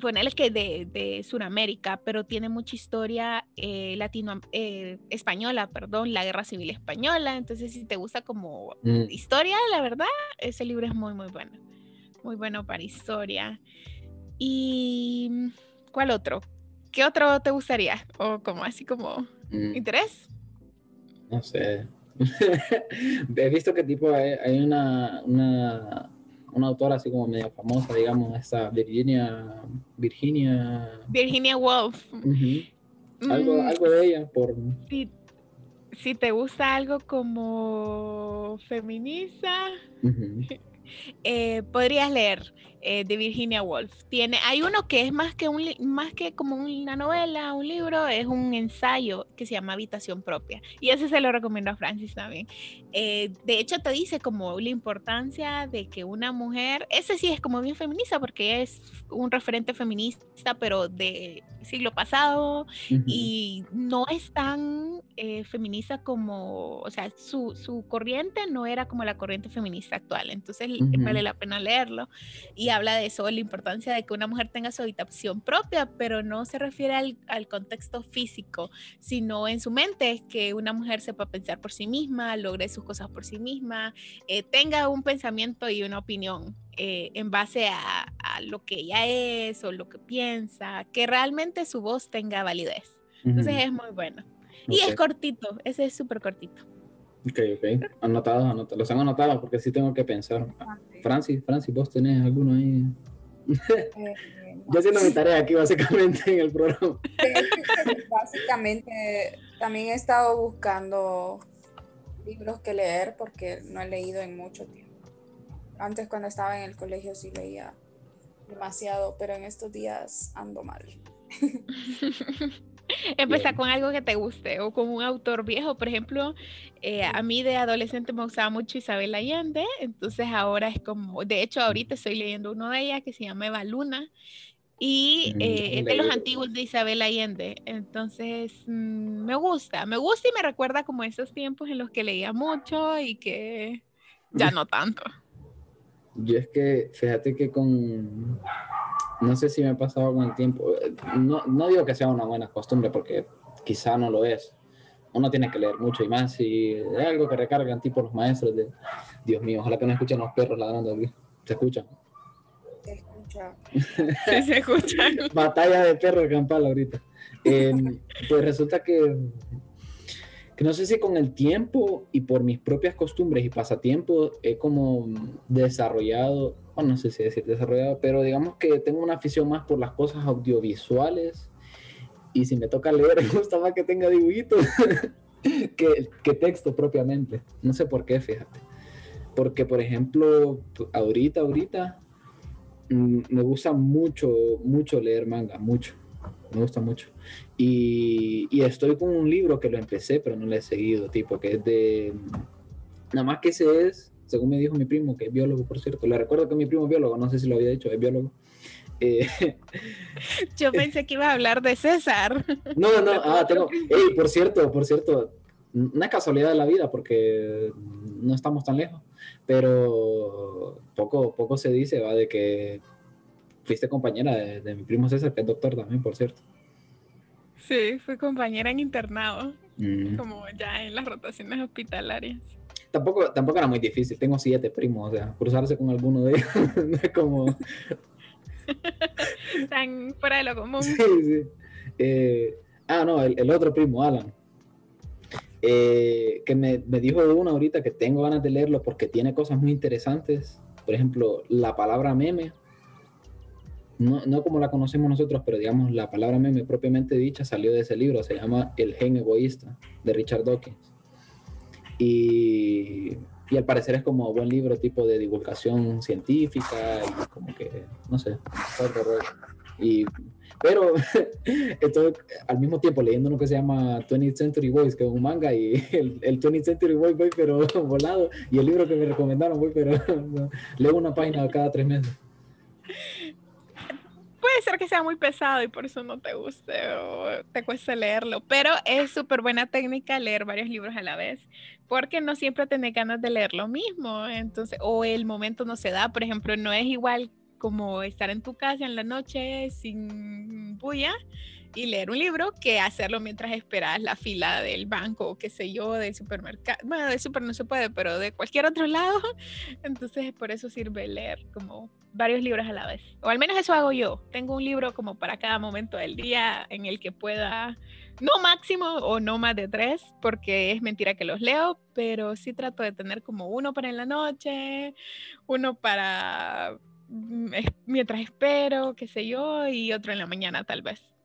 ponerle que de, de Sudamérica, pero tiene mucha historia eh, latino, eh, española, perdón, la guerra civil española, entonces si te gusta como Mm, historia, la verdad, ese libro es muy, muy bueno. Muy bueno para historia. ¿Y cuál otro? ¿Qué otro te gustaría? O como así como mm. interés. No sé. He visto que tipo hay, hay una, una, una autora así como medio famosa, digamos, esta Virginia, Virginia, Virginia Woolf. ujú. algo, Mm, algo de ella por, si, si te gusta algo como feminista. Eh, podrías leer eh, de Virginia Woolf. Tiene, hay uno que es más que un más que como una novela, un libro, es un ensayo que se llama Habitación propia. Y ese se lo recomiendo a Francis también. Eh, de hecho, te dice como la importancia de que una mujer, ese sí es como bien feminista porque es un referente feminista, pero de siglo pasado, Ujú. y no es tan eh, feminista como, o sea, su, su corriente no era como la corriente feminista actual, entonces Ujú. vale la pena leerlo. Y habla de eso, la importancia de que una mujer tenga su habitación propia, pero no se refiere al, al contexto físico, sino en su mente, que una mujer sepa pensar por sí misma, logre sus cosas por sí misma, eh, tenga un pensamiento y una opinión eh, en base a, a, lo que ella es o lo que piensa, que realmente su voz tenga validez. Entonces es muy bueno. Y es cortito, ese es súper cortito. Ok, ok. Anotados, anotados. Los han anotado porque sí tengo que pensar. Ah, Francis, Francis, vos tenés alguno ahí. Eh, Yo haciendo mi tarea aquí básicamente en el programa. Básicamente también he estado buscando libros que leer porque no he leído en mucho tiempo. Antes cuando estaba en el colegio sí leía demasiado, pero en estos días ando mal. Empezar con algo que te guste o con un autor viejo. Por ejemplo, eh, a mí de adolescente me gustaba mucho Isabel Allende, entonces ahora es como, de hecho ahorita estoy leyendo uno de ella que se llama Eva Luna y mm, eh, es de los antiguos de Isabel Allende. Entonces, mm, me gusta, me gusta y me recuerda como esos tiempos en los que leía mucho y que ya no tanto. Yo es que, fíjate que con, no sé si me ha pasado con el tiempo, no, no digo que sea una buena costumbre porque quizá no lo es. Uno tiene que leer mucho y más si es algo que recargan tipo los maestros de, Dios mío, ojalá que no escuchen los perros ladrando aquí. ¿Se escuchan? Se escucha. sí, se escucha. Batalla de perros campal ahorita. Eh, pues resulta que que no sé si con el tiempo y por mis propias costumbres y pasatiempos he como desarrollado, bueno, no sé si decir desarrollado, pero digamos que tengo una afición más por las cosas audiovisuales y si me toca leer me gusta más que tenga dibujitos que, que texto propiamente. No sé por qué, fíjate. Porque, por ejemplo, ahorita, ahorita, mm, me gusta mucho, mucho leer manga, mucho me gusta mucho. Y, y, estoy con un libro que lo empecé, pero no lo he seguido, tipo, que es de... Nada más que ese es, según me dijo mi primo, que es biólogo, por cierto. Le recuerdo que mi primo es biólogo, no sé si lo había dicho, es biólogo. Eh, Yo pensé que iba a hablar de César. No, no, ah, tengo... Hey, por cierto, por cierto, una casualidad de la vida, porque no estamos tan lejos, pero poco, poco se dice, va, de que fuiste compañera de, mi primo César, que es doctor también, por cierto. Sí, fui compañera en internado, mm. como ya en las rotaciones hospitalarias. Tampoco, tampoco era muy difícil, tengo siete primos, o sea, cruzarse con alguno de ellos no es como... Están fuera de lo común. Sí, sí. Eh, ah, no, el, otro primo, Alan, eh, que me, me dijo de uno ahorita que tengo ganas de leerlo porque tiene cosas muy interesantes. Por ejemplo, la palabra meme no, no, como la conocemos nosotros, pero digamos la palabra meme propiamente dicha salió de ese libro, se llama El gen egoísta de Richard Dawkins. Y, y al parecer es como buen libro tipo de divulgación científica y como que, no sé, y, pero estoy al mismo tiempo leyendo uno que se llama 20th Century Boys, que es un manga, y el, el 20th Century Boys voy pero volado, y el libro que me recomendaron voy pero leo una página cada tres meses puede ser que sea muy pesado y por eso no te guste o te cueste leerlo, pero es súper buena técnica leer varios libros a la vez, porque no siempre tenés ganas de leer lo mismo, entonces, o el momento no se da, por ejemplo, no es igual como estar en tu casa en la noche sin bulla y leer un libro que hacerlo mientras esperas la fila del banco o qué sé yo, del supermercado. Bueno, de super no se puede, pero de cualquier otro lado. Entonces, por eso sirve leer como varios libros a la vez. O al menos eso hago yo. Tengo un libro como para cada momento del día en el que pueda, no máximo o no más de tres, porque es mentira que los leo, pero sí trato de tener como uno para en la noche, uno para mm, mientras espero, qué sé yo, y otro en la mañana tal vez.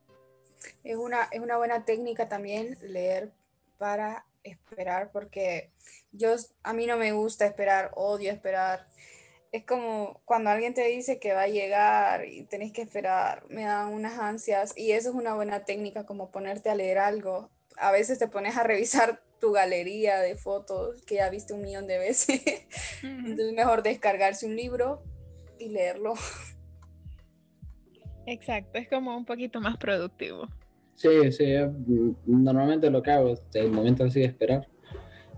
Es una, es una buena técnica también leer para esperar, porque yo, a mí no me gusta esperar, odio esperar. Es como cuando alguien te dice que va a llegar y tenés que esperar, me dan unas ansias y eso es una buena técnica como ponerte a leer algo. A veces te pones a revisar tu galería de fotos que ya viste un millón de veces. Entonces mejor descargarse un libro y leerlo. Exacto, es como un poquito más productivo. Sí, sí, normalmente lo que hago, el momento así de esperar,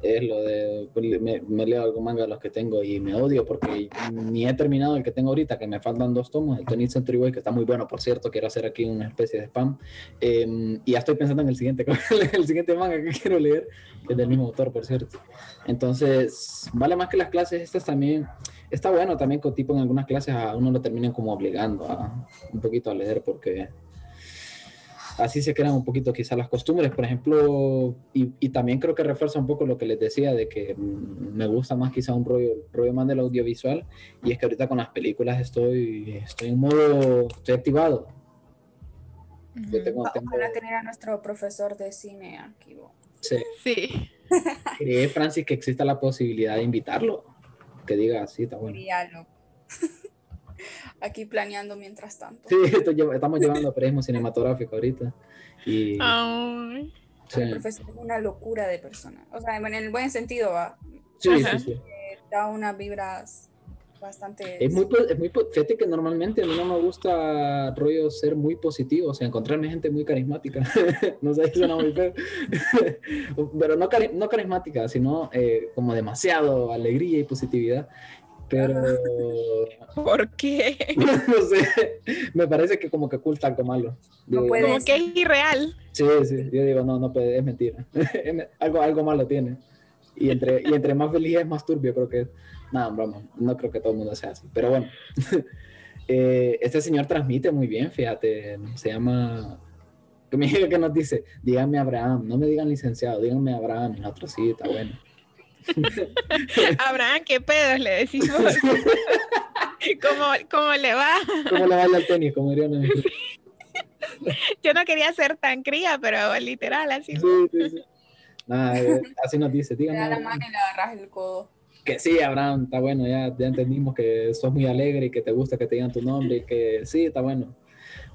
es lo de, me, me, leo algún manga de los que tengo y me odio porque ni he terminado el que tengo ahorita, que me faltan dos tomos, el Tony Century Boy, que está muy bueno, por cierto, quiero hacer aquí una especie de spam, eh, y ya estoy pensando en el siguiente, el siguiente manga que quiero leer, que es del mismo autor, por cierto. Entonces, vale más que las clases estas también, está bueno también con tipo en algunas clases a uno lo terminan como obligando a un poquito a leer porque así se crean un poquito quizás las costumbres, por ejemplo, y, y, también creo que refuerza un poco lo que les decía de que mm, me gusta más quizá un rollo, rollo más del audiovisual, y es que ahorita con las películas estoy, estoy en modo, estoy activado. Uh -huh. tengo, tengo... Ojalá tener a nuestro profesor de cine aquí. Sí. sí. ¿Cree, Francis, que exista la posibilidad de invitarlo? Que diga, sí, está bueno. aquí planeando mientras tanto. Sí, estoy, estamos llevando periodismo cinematográfico ahorita. Y, Ay. Sí. El profesor es una locura de persona. O sea, en el buen sentido va. Sí, sí, sí. Eh, da unas vibras bastante... Es muy, es muy, fíjate que normalmente a mí no me gusta rollo ser muy positivo, o sea, encontrarme gente muy carismática. no sé si suena muy feo. Pero no, cari no carismática, sino eh, como demasiado alegría y positividad. Pero. ¿Por qué? no sé. Me parece que como que oculta algo malo. No puede como que es irreal. Sí, sí. Yo digo, no, no puede, es mentira. algo, algo malo tiene. Y entre, y entre más feliz es, más turbio, creo que es. Nada, vamos, no creo que todo el mundo sea así. Pero bueno. eh, este señor transmite muy bien, fíjate. Se llama. Que me diga que nos dice, díganme Abraham, no me digan licenciado, díganme Abraham. Y nosotros sí, está bueno. Abraham, ¿qué pedos le decimos? ¿Cómo, ¿Cómo, le va? ¿Cómo le va al tenis? Como dirían Yo no quería ser tan cría, pero literal, así. Sí, sí, sí. Nada, así nos dice. Dígame, le da la mano y le agarras el codo. Que sí, Abraham, está bueno, ya, ya entendimos que sos muy alegre y que te gusta que te digan tu nombre y que sí, está bueno.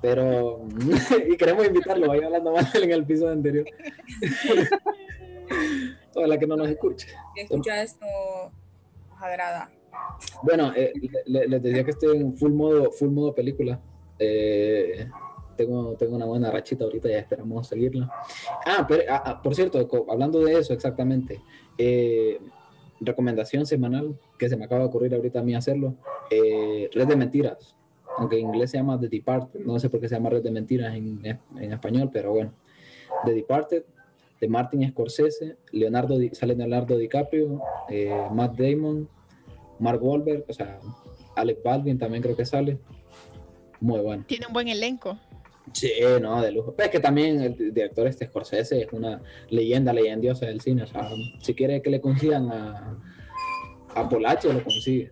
Pero, y queremos invitarlo, vaya hablando mal en el episodio anterior. Ojalá que no nos escuche. Escucha esto, nos agrada. Bueno, eh, les le decía que estoy en full modo, full modo película. Eh, tengo, tengo una buena rachita ahorita, ya esperamos seguirla. Ah, pero, ah, por cierto, hablando de eso exactamente, eh, recomendación semanal que se me acaba de ocurrir ahorita a mí hacerlo, eh, Red de Mentiras, aunque en inglés se llama The Departed, no sé por qué se llama Red de Mentiras en, en español, pero bueno, The Departed, de Martin Scorsese, Leonardo, sale Leonardo DiCaprio, eh, Matt Damon, Mark Wahlberg, o sea, Alec Baldwin también creo que sale. Muy bueno. Tiene un buen elenco. Sí, no, de lujo. Pero es que también el director este Scorsese es una leyenda, leyendiosa del cine. O sea, si quiere que le consigan a, a Polache, lo consigue.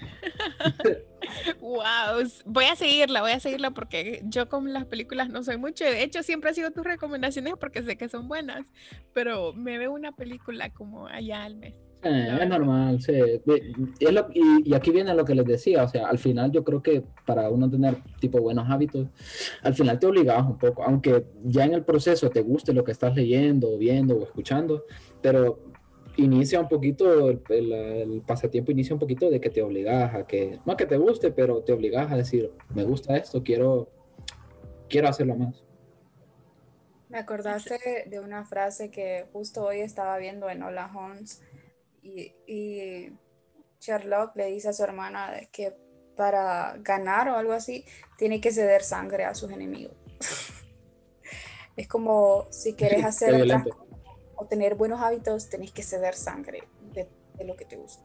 wow, voy a seguirla, voy a seguirla porque yo con las películas no soy mucho. De hecho, siempre ha sido tus recomendaciones porque sé que son buenas, pero me veo una película como allá al mes. Eh, es normal, sí. Y, lo, y, y, aquí viene lo que les decía, o sea, al final yo creo que para uno tener tipo buenos hábitos, al final te obligas un poco, aunque ya en el proceso te guste lo que estás leyendo, viendo o escuchando, pero inicia un poquito, el, el, el, pasatiempo inicia un poquito de que te obligas a que, no que te guste, pero te obligas a decir, me gusta esto, quiero, quiero hacerlo más. Me acordaste de una frase que justo hoy estaba viendo en Hola Holmes y, y Sherlock le dice a su hermana que para ganar o algo así tiene que ceder sangre a sus enemigos. es como si quieres hacer otras o tener buenos hábitos, tenés que ceder sangre de, de lo que te gusta.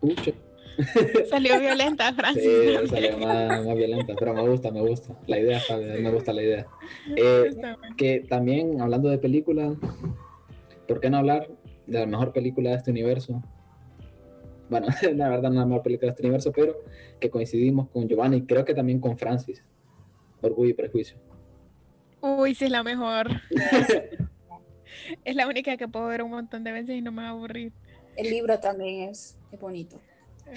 Pucha. Salió violenta, Francis. Sí, salió más, más, violenta, pero me gusta, me gusta. La idea está bien, me gusta la idea. Eh, que también, hablando de películas, ¿por qué no hablar de la mejor película de este universo? Bueno, la verdad no es la mejor película de este universo, pero que coincidimos con Giovanni y creo que también con Francis. Orgullo y prejuicio. Uy, sí es la mejor. es la única que puedo ver un montón de veces y no me va a aburrir. El libro también es, es bonito.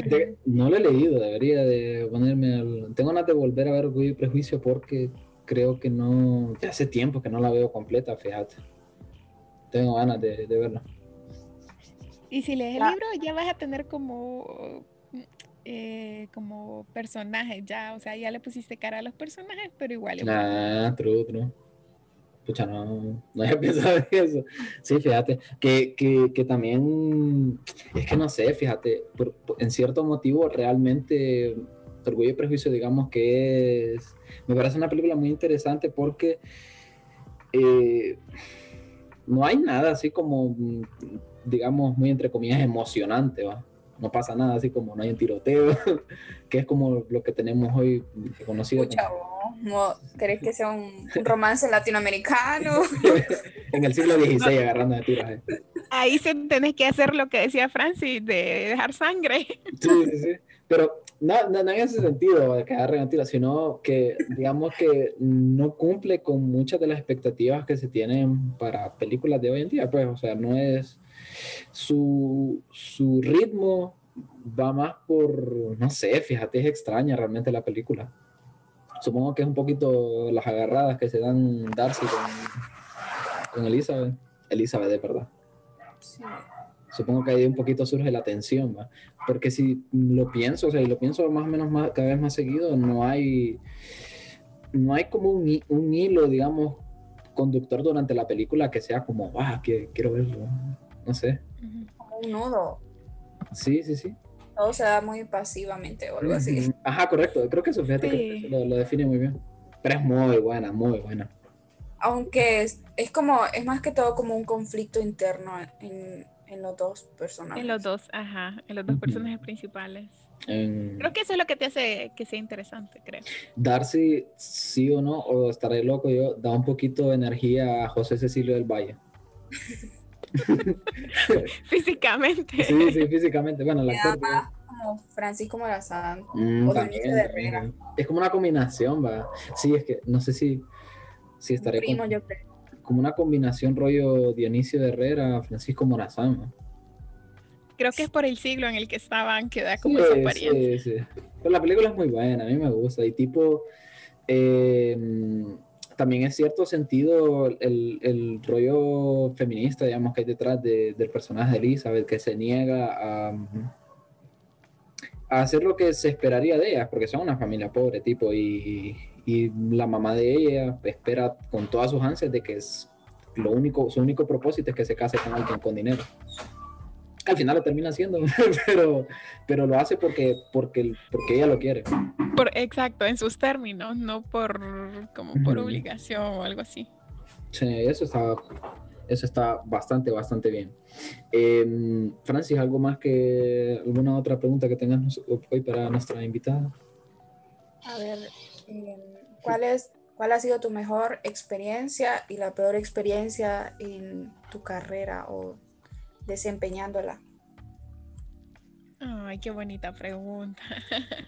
De, no lo he leído, debería de ponerme al... Tengo ganas de volver a ver Orgullo y Prejuicio porque creo que no... Ya hace tiempo que no la veo completa, fíjate. Tengo ganas de, de verla. Y si lees el ah. libro ya vas a tener como... Eh, como personajes ya, o sea, ya le pusiste cara a los personajes, pero igual. Ah, true, true. pucha, no, no había pensado en eso. Sí, fíjate, que, que, que también, es que no sé, fíjate, en cierto motivo realmente Orgullo y Prejuicio, digamos que es, me parece una película muy interesante porque eh, no hay nada así como, digamos, muy entre comillas emocionante, ¿va? No pasa nada así como no hay un tiroteo, que es como lo que tenemos hoy conocido. como... ¿Crees que sea un, romance latinoamericano? en el siglo XVI agarrando de tiros. Eh. Ahí se tenés que hacer lo que decía Francis, de dejar sangre. Sí, sí, sí. Pero no, no, en ese sentido de quedar regatila, sino que digamos que no cumple con muchas de las expectativas que se tienen para películas de hoy en día, pues, o sea, no es su, su ritmo va más por, no sé, fíjate, es extraña realmente la película. Supongo que es un poquito las agarradas que se dan Darcy con, con Elizabeth. Elizabeth, de verdad. Sí supongo que ahí un poquito surge la tensión, ¿va? porque si lo pienso, o sea, y lo pienso más o menos más, cada vez más seguido, no hay, no hay como un, un hilo, digamos, conductor durante la película que sea como, ah, que, quiero verlo, no sé. Como un nudo. Sí, sí, sí. Todo se da muy pasivamente o algo así. Ajá, correcto, creo que eso, fíjate que lo, lo define muy bien. Pero es muy buena, muy buena aunque es, es, como, es más que todo como un conflicto interno en, en los dos personajes. En los dos, ajá, en los dos personajes principales. Creo que eso es lo que te hace que sea interesante, creo. Darcy, sí o no, o estaré loco yo, da un poquito de energía a José Cecilio del Valle. físicamente. Sí, sí, físicamente. Bueno, la actor. Como Francisco Morazán mm, o también, de Herrera. Es como una combinación, va. Sí, es que no sé si, si estaré. Primo, yo creo como una combinación rollo Dionisio de Herrera, Francisco Morazán. Creo que es por el siglo en el que estaban que da como esa apariencia. Sí, sí. Pero la película es muy buena, a mí me gusta. Y tipo, eh, también es cierto sentido el, el, rollo feminista, digamos, que hay detrás de, del personaje de Elizabeth, que se niega a, hacer lo que se esperaría de ella, porque son una familia pobre, tipo, y, y la mamá de ella espera con todas sus ansias de que es lo único, su único propósito es que se case con alguien con dinero. Al final lo termina haciendo, pero, pero lo hace porque, porque, porque ella lo quiere. Por, exacto, en sus términos, no por, como por obligación o algo así. Sí, eso está, eso está bastante, bastante bien. Em, Francis, ¿algo más que alguna otra pregunta que tengas hoy para nuestra invitada? A ver, em, ¿cuál, es, ¿cuál ha sido tu mejor experiencia y la peor experiencia en tu carrera o desempeñándola? Ay, qué bonita pregunta.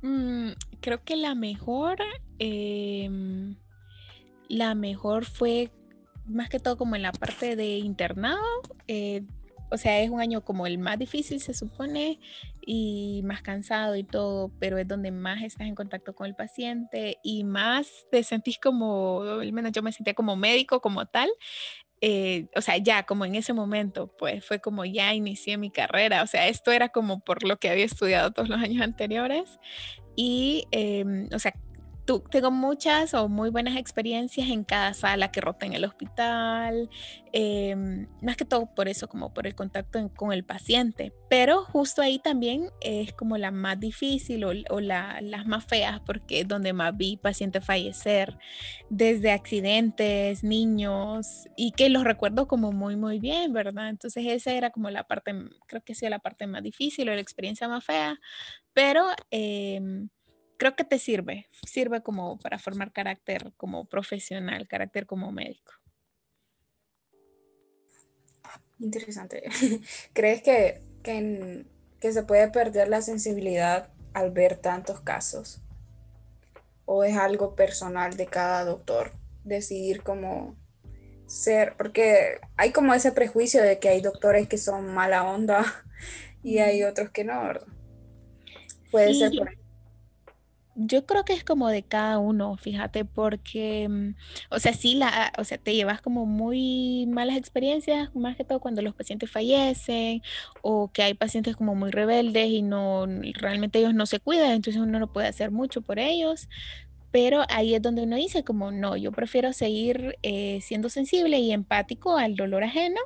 Mm, creo que la mejor, em, la mejor fue más que todo como en la parte de internado. Eh, o sea, es un año como el más difícil, se supone, y más cansado y todo, pero es donde más estás en contacto con el paciente y más te sentís como, al menos yo me sentía como médico, como tal. Eh, o sea, ya como en ese momento, pues fue como ya inicié mi carrera, o sea, esto era como por lo que había estudiado todos los años anteriores y, em, o sea, tengo muchas o muy buenas experiencias en cada sala que rota en el hospital, em, más que todo por eso, como por el contacto con el paciente, pero justo ahí también es como la más difícil o, las más feas porque es donde más vi pacientes fallecer, desde accidentes, niños, y que los recuerdo como muy, muy bien, ¿verdad? Entonces esa era como la parte, creo que ha sido la parte más difícil o la experiencia más fea, pero... Eh, creo que te sirve, sirve como para formar carácter como profesional, carácter como médico. Interesante. ¿Crees que, que, que se puede perder la sensibilidad al ver tantos casos? ¿O es algo personal de cada doctor decidir cómo ser? Porque hay como ese prejuicio de que hay doctores que son mala onda y hay otros que no, ¿verdad? Puede ser por yo creo que es como de cada uno, fíjate, porque, mm, o sea, sí, la, o sea, te llevas como muy malas experiencias, más que todo cuando los pacientes fallecen o que hay pacientes como muy rebeldes y no, realmente ellos no se cuidan, entonces uno no puede hacer mucho por ellos, pero ahí es donde uno dice como, no, yo prefiero seguir eh, siendo sensible y empático al dolor ajeno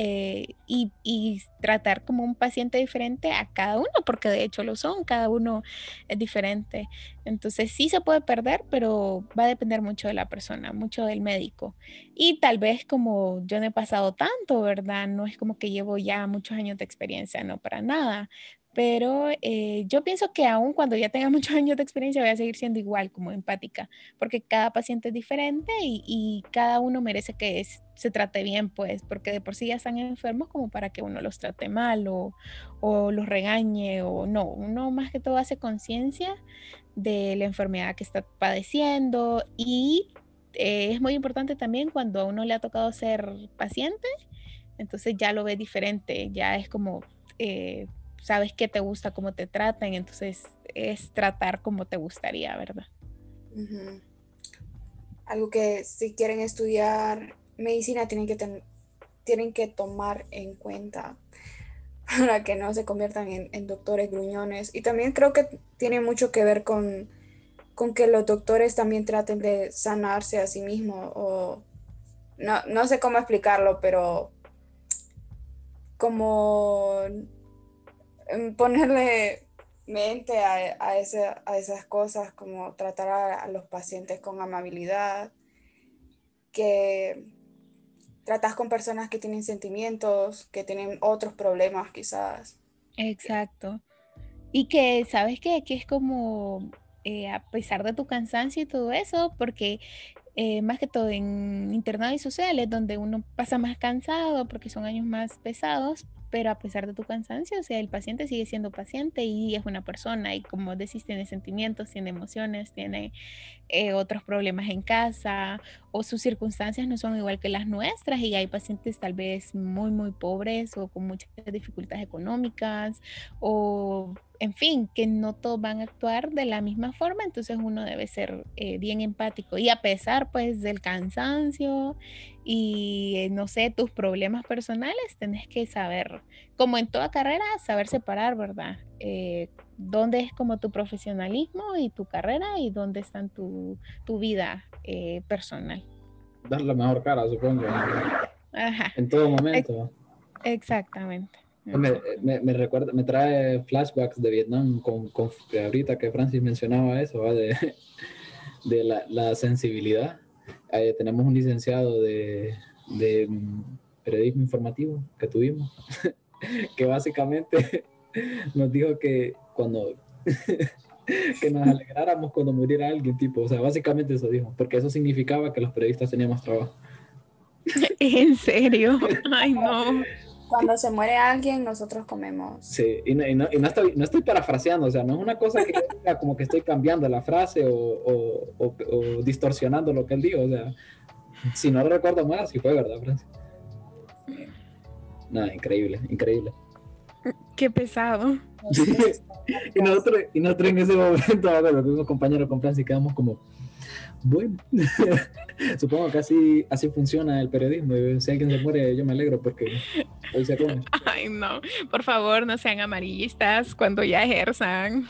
eh, y, tratar como un paciente diferente a cada uno, porque de hecho lo son, cada uno es diferente. Entonces sí se puede perder, pero va a depender mucho de la persona, mucho del médico. Y tal vez como yo no he pasado tanto, ¿verdad? No es como que llevo ya muchos años de experiencia, no para nada, pero eh, yo pienso que aún cuando ya tenga muchos años de experiencia voy a seguir siendo igual como empática, porque cada paciente es diferente y, cada uno merece que se trate bien, pues, porque de por sí ya están enfermos como para que uno los trate mal o, los regañe o no, uno más que todo hace conciencia de la enfermedad que está padeciendo y eh, es muy importante también cuando a uno le ha tocado ser paciente, entonces ya lo ve diferente, ya es como... Eh, sabes qué te gusta, cómo te tratan, entonces es tratar como te gustaría, ¿verdad? Algo que si quieren estudiar medicina tienen que, tienen que tomar en cuenta para que no se conviertan en, doctores gruñones. Y también creo que tiene mucho que ver con, con que los doctores también traten de sanarse a sí mismos o no, no sé cómo explicarlo, pero como ponerle mente a, a, a, esas cosas, como tratar a, los pacientes con amabilidad, que tratas con personas que tienen sentimientos, que tienen otros problemas quizás. Exacto. Y que sabes que, que es como, eh, a pesar de tu cansancio y todo eso, porque eh, más que todo en internado y sociales, donde uno pasa más cansado porque son años más pesados, pero a pesar de tu cansancio, o sea, el paciente sigue siendo paciente y es una persona y como decís, tiene sentimientos, tiene emociones, tiene eh, otros problemas en casa o sus circunstancias no son igual que las nuestras y hay pacientes tal vez muy, muy pobres o con muchas dificultades económicas o en fin, que no todos van a actuar de la misma forma, entonces uno debe ser eh, bien empático y a pesar pues del cansancio y eh, no sé, tus problemas personales, tenés que saber, como en toda carrera, saber separar, ¿verdad? Eh, dónde es como tu profesionalismo y tu carrera y dónde está tu, tu vida personal. Dar la mejor cara, supongo. Ajá. En todo momento. Exactamente. Me, me, recuerda, me trae flashbacks de Vietnam con, con ahorita que Francis mencionaba eso, de, de la, la, sensibilidad. tenemos un licenciado de, de, periodismo informativo que tuvimos, que básicamente nos dijo que cuando que nos alegráramos cuando muriera alguien, tipo, o sea, básicamente eso dijo, porque eso significaba que los periodistas teníamos trabajo. ¿En serio? Ay, no. Cuando se muere alguien, nosotros comemos. Sí, y no, y no, estoy, no estoy parafraseando, o sea, no es una cosa que diga como que estoy cambiando la frase o, o, o, distorsionando lo que él dijo, o sea, si no recuerdo mal, así fue, ¿verdad, Francis? Nada, increíble, increíble. Qué pesado. y, nosotros, y nosotros en ese momento, a ver, los mismos compañeros con Francis quedamos como bueno, supongo que así, así funciona el periodismo. Si alguien se muere, yo me alegro porque hoy se come. Ay, no, por favor, no sean amarillistas cuando ya ejerzan.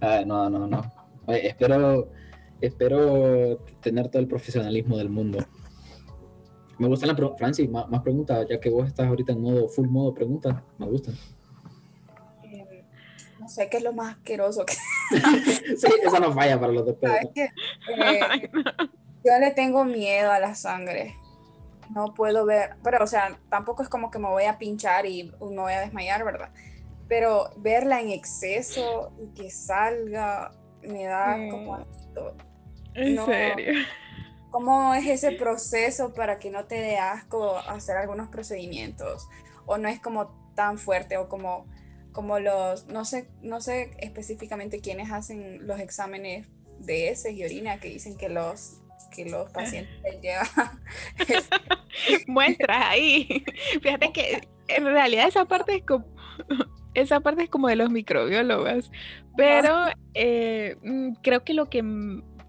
Ay, no, no, no. espero, espero tener todo el profesionalismo del mundo. Me gustan las preguntas, Francis, más, más preguntas, ya que vos estás ahorita en modo full modo preguntas, me gustan sé qué es lo más asqueroso que... sí, eso no falla para los doctores. Eh, yo le tengo miedo a la sangre. No puedo ver, pero o sea, tampoco es como que me voy a pinchar y me voy a desmayar, ¿verdad? Pero verla en exceso y que salga me da como... ¿En serio? ¿Cómo es ese proceso para que no te dé asco hacer algunos procedimientos? ¿O no es como tan fuerte o como como los, no sé, no sé específicamente quiénes hacen los exámenes de heces y orina que dicen que los que los pacientes llevan muestras ahí. Fíjate que en realidad esa parte es como esa parte es como de los microbiólogos, pero eh, mm, creo que lo que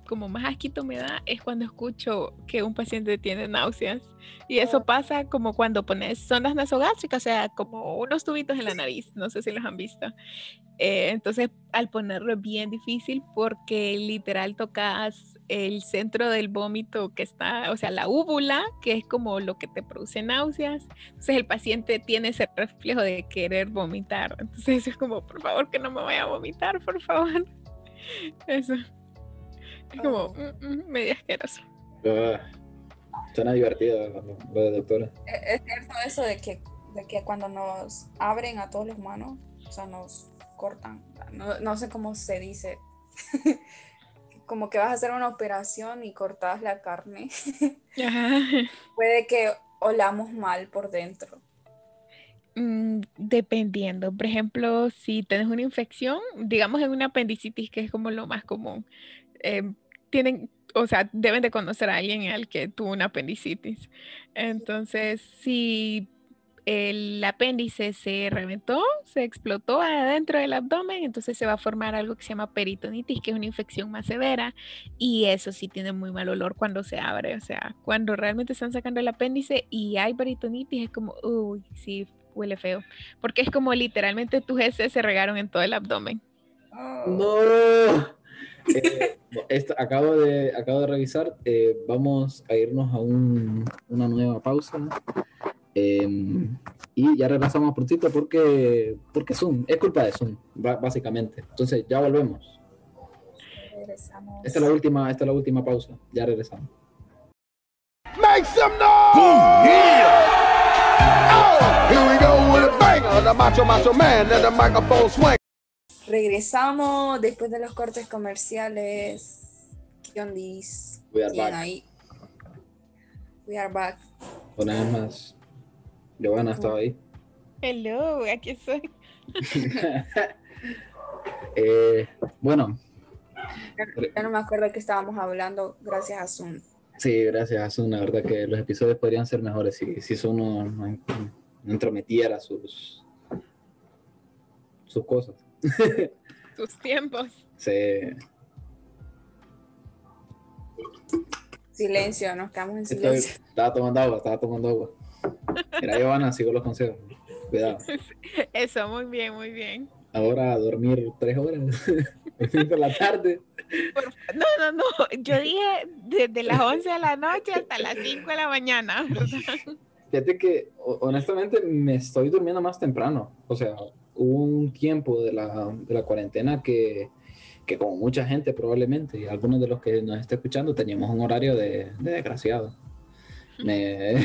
como más asquito me da es cuando escucho que un paciente tiene náuseas. Y eso pasa como cuando pones sondas nasogástricas, o sea, como unos tubitos en la nariz, no sé si los han visto. Eh, entonces, al ponerlo es bien difícil porque literal tocas el centro del vómito que está, o sea, la úvula, que es como lo que te produce náuseas. Entonces, el paciente tiene ese reflejo de querer vomitar. Entonces, es como, por favor, que no me vaya a vomitar, por favor. Eso. Es como mm, medio asqueroso. Uh, suena divertido lo de doctora. Es cierto eso de que, de que cuando nos abren a todos los humanos, o sea, nos cortan, no, no sé cómo se dice, como que vas a hacer una operación y cortas la carne, puede que olamos mal por dentro. Mm, dependiendo, por ejemplo, si tienes una infección, digamos en una apendicitis, que es como lo más común, em, tienen, o sea, deben de conocer a alguien al que tuvo una apendicitis. Entonces, si el apéndice se reventó, se explotó adentro del abdomen, entonces se va a formar algo que se llama peritonitis, que es una infección más severa, y eso sí tiene muy mal olor cuando se abre, o sea, cuando realmente están sacando el apéndice y hay peritonitis, es como, uy, sí, huele feo, porque es como literalmente tus heces se regaron en todo el abdomen. No. Eh, acabo, de, acabo de revisar, eh, vamos a irnos a un, una nueva pausa. Em, y ya regresamos prontito porque, porque Zoom, es culpa de Zoom, básicamente. Entonces ya volvemos. Regresamos. Esta es la última, esta es la última pausa. Ya regresamos. Make some noise! Oh, here we go with a banger. The macho, macho man and the microphone swing. Regresamos después de los cortes comerciales. ¿Qué ondis? We are back. Ahí? We are back. Una vez más. Giovanna estaba ahí. Hello, aquí estoy. eh, bueno. Ya no me acuerdo de que estábamos hablando gracias a Zoom. Sí, gracias a Zoom. La verdad que los episodios podrían ser mejores si, si Zoom no, no, entrometiera sus, sus cosas. Sus tiempos. Sí. Silencio, nos quedamos en silencio. estaba tomando agua, estaba tomando agua. Mira, Giovanna, sigo los consejos. Cuidado. Eso, muy bien, muy bien. Ahora a dormir tres horas por la tarde. No, no, no. Yo dije desde las 11 de la noche hasta las 5 de la mañana. Fíjate que honestamente me estoy durmiendo más temprano. O sea, hubo un tiempo de la, de la cuarentena que, que, como mucha gente probablemente, y algunos de los que nos está escuchando, teníamos un horario de, de desgraciado. Me,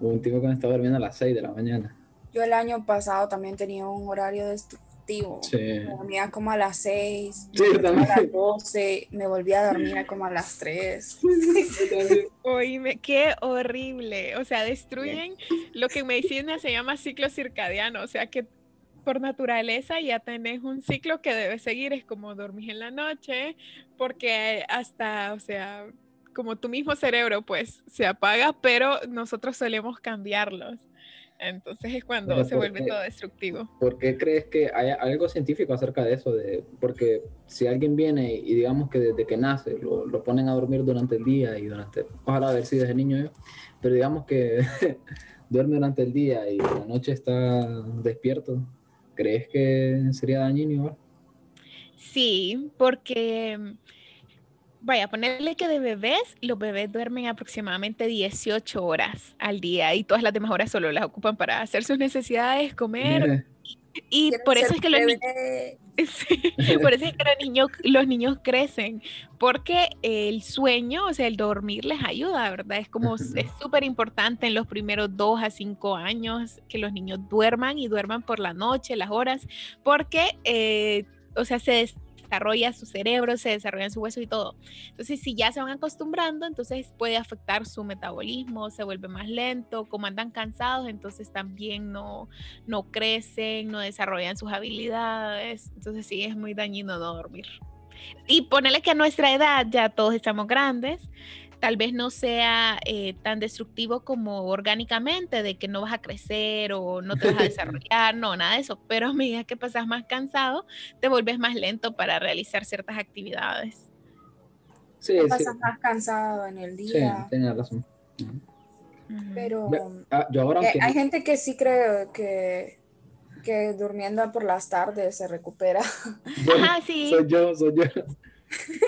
hubo un tipo que me estaba durmiendo a las 6 de la mañana. Yo el año pasado también tenía un horario destructivo. Sí. Me dormía como a las 6, sí, a las 12, me volví a dormir como a las 3. Oíme, qué horrible. O sea, destruyen lo que en medicina se llama ciclo circadiano. O sea, que por naturaleza ya tenés un ciclo que debes seguir, es como dormir en la noche, porque hasta, o sea, como tu mismo cerebro pues se apaga, pero nosotros solemos cambiarlos. Entonces es cuando se vuelve todo destructivo. ¿Por qué crees que hay algo científico acerca de eso? De, porque si alguien viene y digamos que desde que nace lo, lo ponen a dormir durante el día y durante, ojalá ver si desde niño yo, pero digamos que duerme durante el día y la noche está despierto, ¿crees que sería dañino igual? Sí, porque vaya, ponerle que de bebés, los bebés duermen aproximadamente 18 horas al día y todas las demás horas solo las ocupan para hacer sus necesidades, comer. Y, por eso es que los niños, por eso es que los niños, los niños crecen, porque el sueño, o sea, el dormir les ayuda, ¿verdad? Es como, es súper importante en los primeros dos a cinco años que los niños duerman y duerman por la noche, las horas, porque, eh, o sea, se desarrolla su cerebro, se desarrolla su hueso y todo. Entonces, si ya se van acostumbrando, entonces puede afectar su metabolismo, se vuelve más lento, como andan cansados, entonces también no, no crecen, no desarrollan sus habilidades. Entonces, sí, es muy dañino no dormir. Y ponerle que a nuestra edad ya todos estamos grandes, tal vez no sea eh, tan destructivo como orgánicamente, de que no vas a crecer o no te vas a desarrollar, no, nada de eso, pero a medida que pasas más cansado, te vuelves más lento para realizar ciertas actividades. Sí, te sí. pasas más cansado en el Sí, día. tienes razón. Ujú. Pero ah, yo ahora, aunque hay gente que sí cree que, que durmiendo por las tardes se recupera. yo- Ajá, sí. soy yo, soy yo.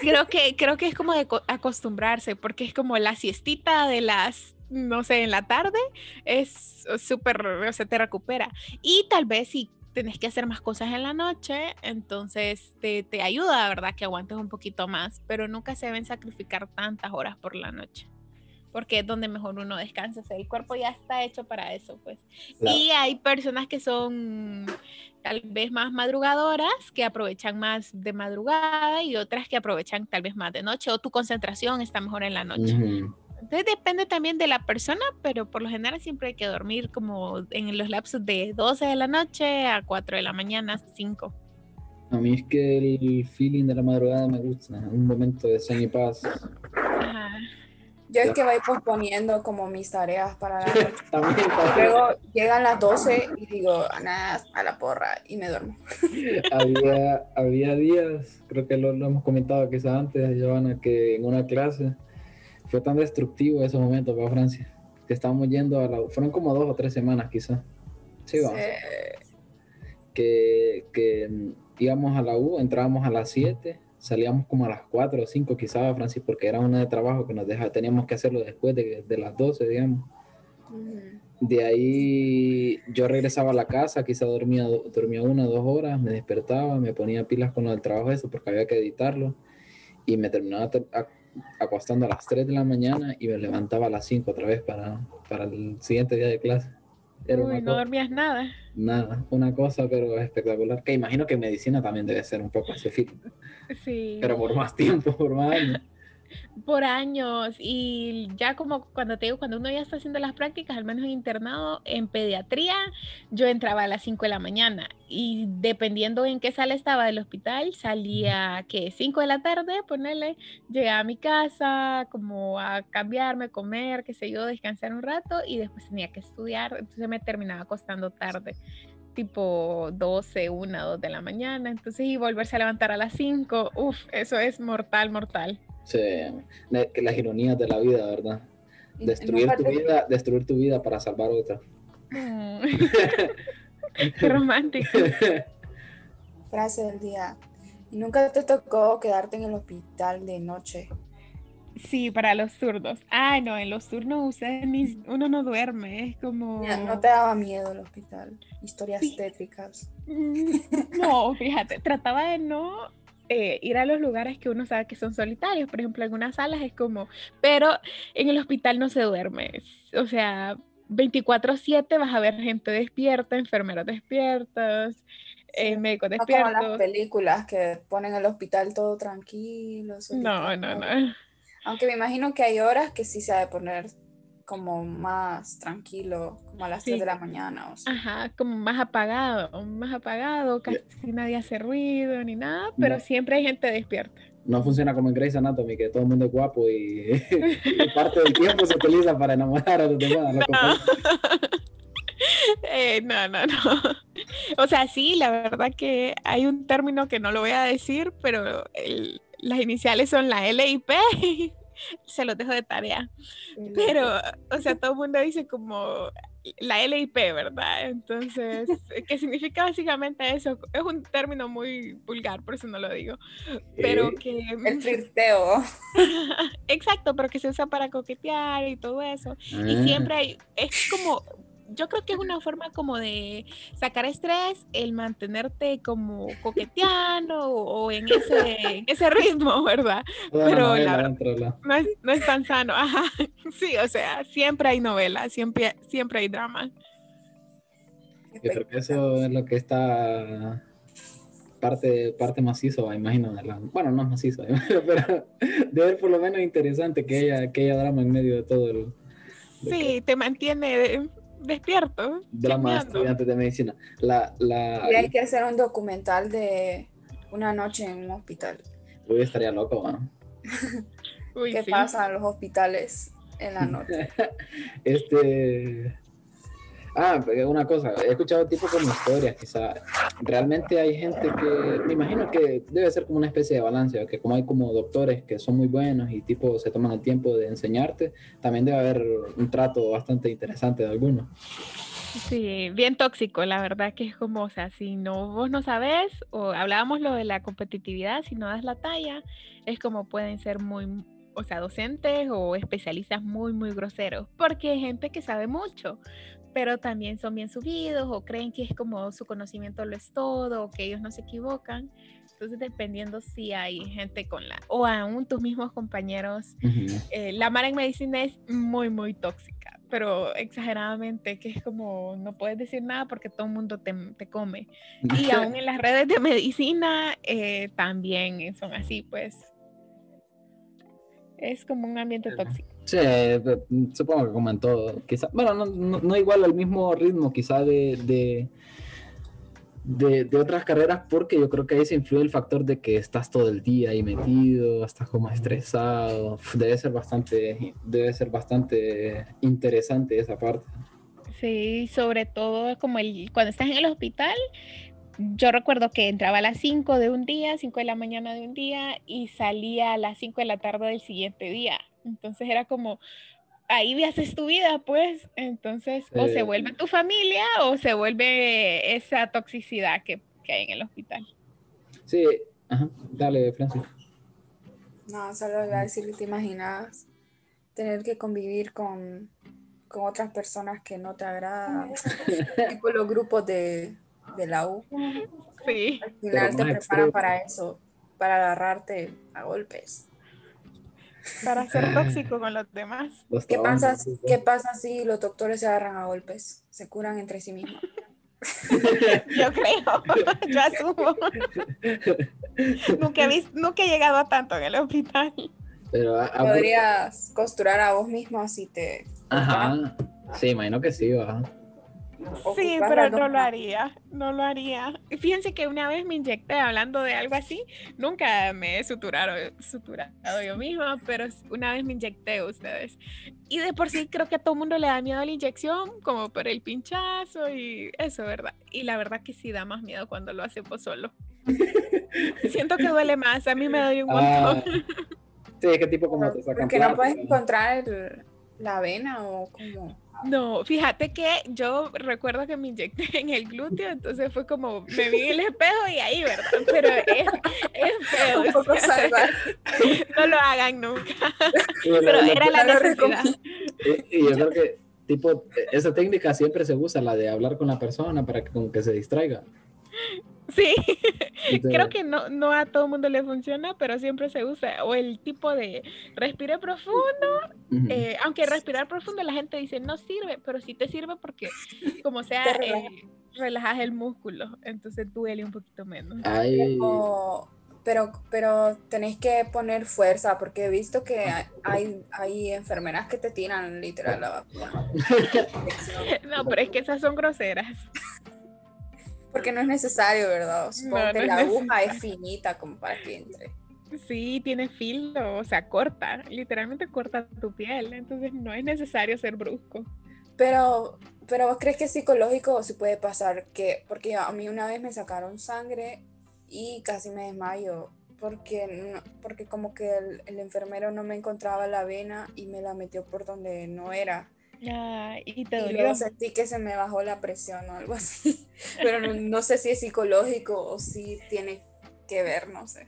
Creo que, creo que es como acostumbrarse, porque es como la siestita de las, no sé, en la tarde, es súper, o sea, te recupera. Y tal vez si tenés que hacer más cosas en la noche, entonces te, te ayuda, ¿verdad? Que aguantes un poquito más, pero nunca se deben sacrificar tantas horas por la noche. Porque es donde mejor uno descansa, o sea, el cuerpo ya está hecho para eso, pues. Claro. Y hay personas que son tal vez más madrugadoras, que aprovechan más de madrugada y otras que aprovechan tal vez más de noche o tu concentración está mejor en la noche. Ujú. Entonces depende también de la persona, pero por lo general siempre hay que dormir como en los lapsos de 12 de la noche a 4 de la mañana, 5. A mí es que el feeling de la madrugada me gusta, un momento de sueño y paz. Ajá. Yo es que voy posponiendo como mis tareas para la noche. Luego llegan las 12 y digo, nada, a la porra y me duermo. había, había días, creo que lo, lo hemos comentado quizás antes, Giovanna, que en una clase fue tan destructivo ese momento para Francia, que estábamos yendo a la... Fueron como dos o tres semanas quizás. Sí, vamos. Eh, Que, que mm, íbamos a la U, entrábamos a las 7, salíamos como a las 4 o 5 quizás, Francis, porque era una de trabajo que nos dejaba, teníamos que hacerlo después de, de las 12, digamos. De ahí yo regresaba a la casa, quizá dormía, do- dormía una o dos horas, me despertaba, me ponía pilas con lo del trabajo eso porque había que editarlo y me terminaba te- ac- acostando a las 3 de la mañana y me levantaba a las 5 otra vez para, para el siguiente día de clase. Era Uy, no dormías nada. nada, una cosa pero espectacular, que imagino que medicina también debe ser un poco feeling, Sí. pero por más tiempo, por más años. Por años y ya como cuando te digo, cuando uno ya está haciendo las prácticas, al menos en internado, en pediatría, yo entraba a las 5 de la mañana y dependiendo en qué sala estaba del hospital, salía que 5 de la tarde, ponerle, llegaba a mi casa como a cambiarme, comer, qué sé yo, descansar un rato y después tenía que estudiar, entonces me terminaba acostando tarde tipo 12, 1, 2 de la mañana, entonces y volverse a levantar a las 5, uff, eso es mortal, mortal. Sí, las ironías de la vida, ¿verdad? Destruir tu vida, destruir tu vida para salvar otra. Mm. Qué romántico. Frase del día. ¿Y nunca te tocó quedarte en el hospital de noche? Sí, para los zurdos. Ah, no, en los turnos ni- uno no duerme, es como... Ya, ¿No te daba miedo el hospital? Historias Sí. tétricas. Mm, No, fíjate, trataba de no eh, ir a los lugares que uno sabe que son solitarios. Por ejemplo, algunas salas es como, pero en el hospital no se duerme. O sea, 24/7 vas a ver gente despierta, enfermeros despiertos, eh, Sí, médicos No como las despiertos. películas que ponen el hospital todo tranquilo. No, no, no. Aunque me imagino que hay horas que sí se ha de poner como más tranquilo, como a las 3 Sí. de la mañana. O sea. Ajá, como más apagado, más apagado, casi nadie hace ruido ni nada, pero No. siempre hay gente despierta. No funciona como en Grey's Anatomy, que todo el mundo es guapo y, y parte del tiempo se utiliza para enamorar a los demás. compañeros. Eh, no, no, no. O sea, sí, la verdad que hay un término que no lo voy a decir, pero el- las iniciales son la L y P. Se los dejo de tarea. Pero, o sea, todo el mundo dice como la L y P, ¿verdad? Entonces, ¿qué significa básicamente eso? Es un término muy vulgar, por eso no lo digo. Pero Eh, que... El flirteo. Exacto, pero que se usa para coquetear y todo eso. Y ah, siempre hay, es como, yo creo que es una forma como de sacar estrés, el mantenerte como coqueteando o, o en, ese, en ese ritmo, ¿verdad? pero novela la- No es, no es tan sano. Ajá. Sí, o sea, siempre hay novela, siempre, siempre hay drama. Yo creo que eso es lo que está parte, parte macizo, imagino. de la- bueno, no es macizo, pero debe ser por lo menos interesante que haya, que haya drama en medio de todo el de que- Sí, te mantiene despierto. drama estudiantes de medicina. La, la, Y hay que hacer un documental de una noche en un hospital. Uy, estaría loco, ¿no? Uy, ¿Qué sí. pasa en los hospitales en la noche? Este. Ah, una cosa, he escuchado tipo como historias, quizá. Realmente hay gente que, me imagino que debe ser como una especie de balance, que como hay como doctores que son muy buenos y tipo se toman el tiempo de enseñarte, también debe haber un trato bastante interesante de algunos. Sí, bien tóxico, la verdad que es como, o sea, si no vos no sabes, o hablábamos lo de la competitividad, si no das la talla, es como pueden ser muy, o sea, docentes o especialistas muy, muy groseros, porque hay gente que sabe mucho, pero también son bien subidos o creen que es como su conocimiento lo es todo o que ellos no se equivocan. Entonces, dependiendo si hay gente con la, o aún tus mismos compañeros, eh, la mar en medicina es muy, muy tóxica, pero exageradamente, que es como, no puedes decir nada porque todo el mundo te, te come. Y aún en las redes de medicina eh, también son así, pues. Es como un ambiente tóxico. Sí, supongo que como en todo. Quizá, bueno, no, no, igual al mismo ritmo quizá de, de, de, otras carreras porque yo creo que ahí se influye el factor de que estás todo el día ahí metido, estás como estresado. Debe ser bastante, debe ser bastante interesante esa parte. Sí, sobre todo como el, cuando estás en el hospital, yo recuerdo que entraba a las 5 de un día, 5 de la mañana de un día y salía a las 5 de la tarde del siguiente día. Entonces era como, ahí haces tu vida, pues. Entonces, o se vuelve tu familia o se vuelve esa toxicidad que, que hay en el hospital. Sí, Ajá. dale, Francis. No, solo iba a decir que te imaginas tener que convivir con, con otras personas que no te agradan, tipo los grupos de, de la U. Sí. Al final te preparan para eso, para agarrarte a golpes. Para ser tóxico con los demás. ¿Qué pasa, ¿Qué pasa si los doctores se agarran a golpes? Se curan entre sí mismos. yo creo, yo asumo. nunca, he nunca he llegado a tanto en el hospital. Pero Podrías costurar a vos mismo si te... Ajá, sí, imagino que sí, va. Sí, pero no lo haría, no lo haría. Fíjense que una vez me inyecté hablando de algo así, nunca me he suturado, suturado yo misma, pero una vez me inyecté ustedes. Y de por sí creo que a todo mundo le da miedo la inyección, como por el pinchazo y eso, ¿verdad? Y la verdad que sí da más miedo cuando lo hacemos solo. Siento que duele más, a mí me duele un ah, montón. sí, ¿qué tipo como te sacan Porque no puedes encontrar la vena o como... No, fíjate que yo recuerdo que me inyecté en el glúteo, entonces fue como, me vi en el espejo y ahí, ¿verdad? Pero es, es feo. Un poco No lo hagan nunca. Pero era la necesidad. Y, yo creo que, tipo, esa técnica siempre se usa, la de hablar con la persona para que como que se distraiga. Sí, creo que no, no a todo el mundo le funciona, pero siempre se usa. O el tipo de respire profundo, eh, aunque respirar profundo la gente dice no sirve, pero sí te sirve porque como sea, eh, relajas el músculo, entonces duele un poquito menos. pero, pero tenéis que poner fuerza, porque he visto que hay, hay enfermeras que te tiran literal no, pero es que esas son groseras. Porque no es necesario, ¿verdad? Supongo que la aguja es finita como para que entre. Sí, tiene filo, o sea, corta, literalmente corta tu piel, entonces no es necesario ser brusco. Pero, pero ¿vos crees que es psicológico o si puede pasar que, porque a mí una vez me sacaron sangre y casi me desmayo, porque, porque como que el, el enfermero no me encontraba la vena y me la metió por donde no era y te dolió. luego sentí que se me bajó la presión o algo así. Pero no, sé si es psicológico o si tiene que ver, no sé.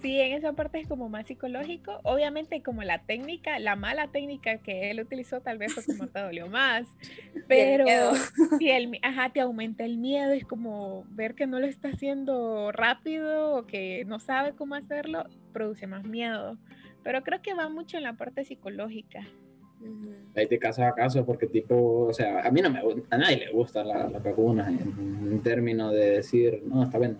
Sí, en esa parte es como más psicológico. Obviamente como la técnica, la mala técnica que él utilizó tal vez fue como te dolió más. Pero si el, ajá, te aumenta el miedo, es como ver que no lo está haciendo rápido o que no sabe cómo hacerlo, produce más miedo. Pero creo que va mucho en la parte psicológica. Hay de caso a caso porque tipo, o sea, a mí no me a nadie le gusta la, la vacuna en, términos de decir, no, está bien,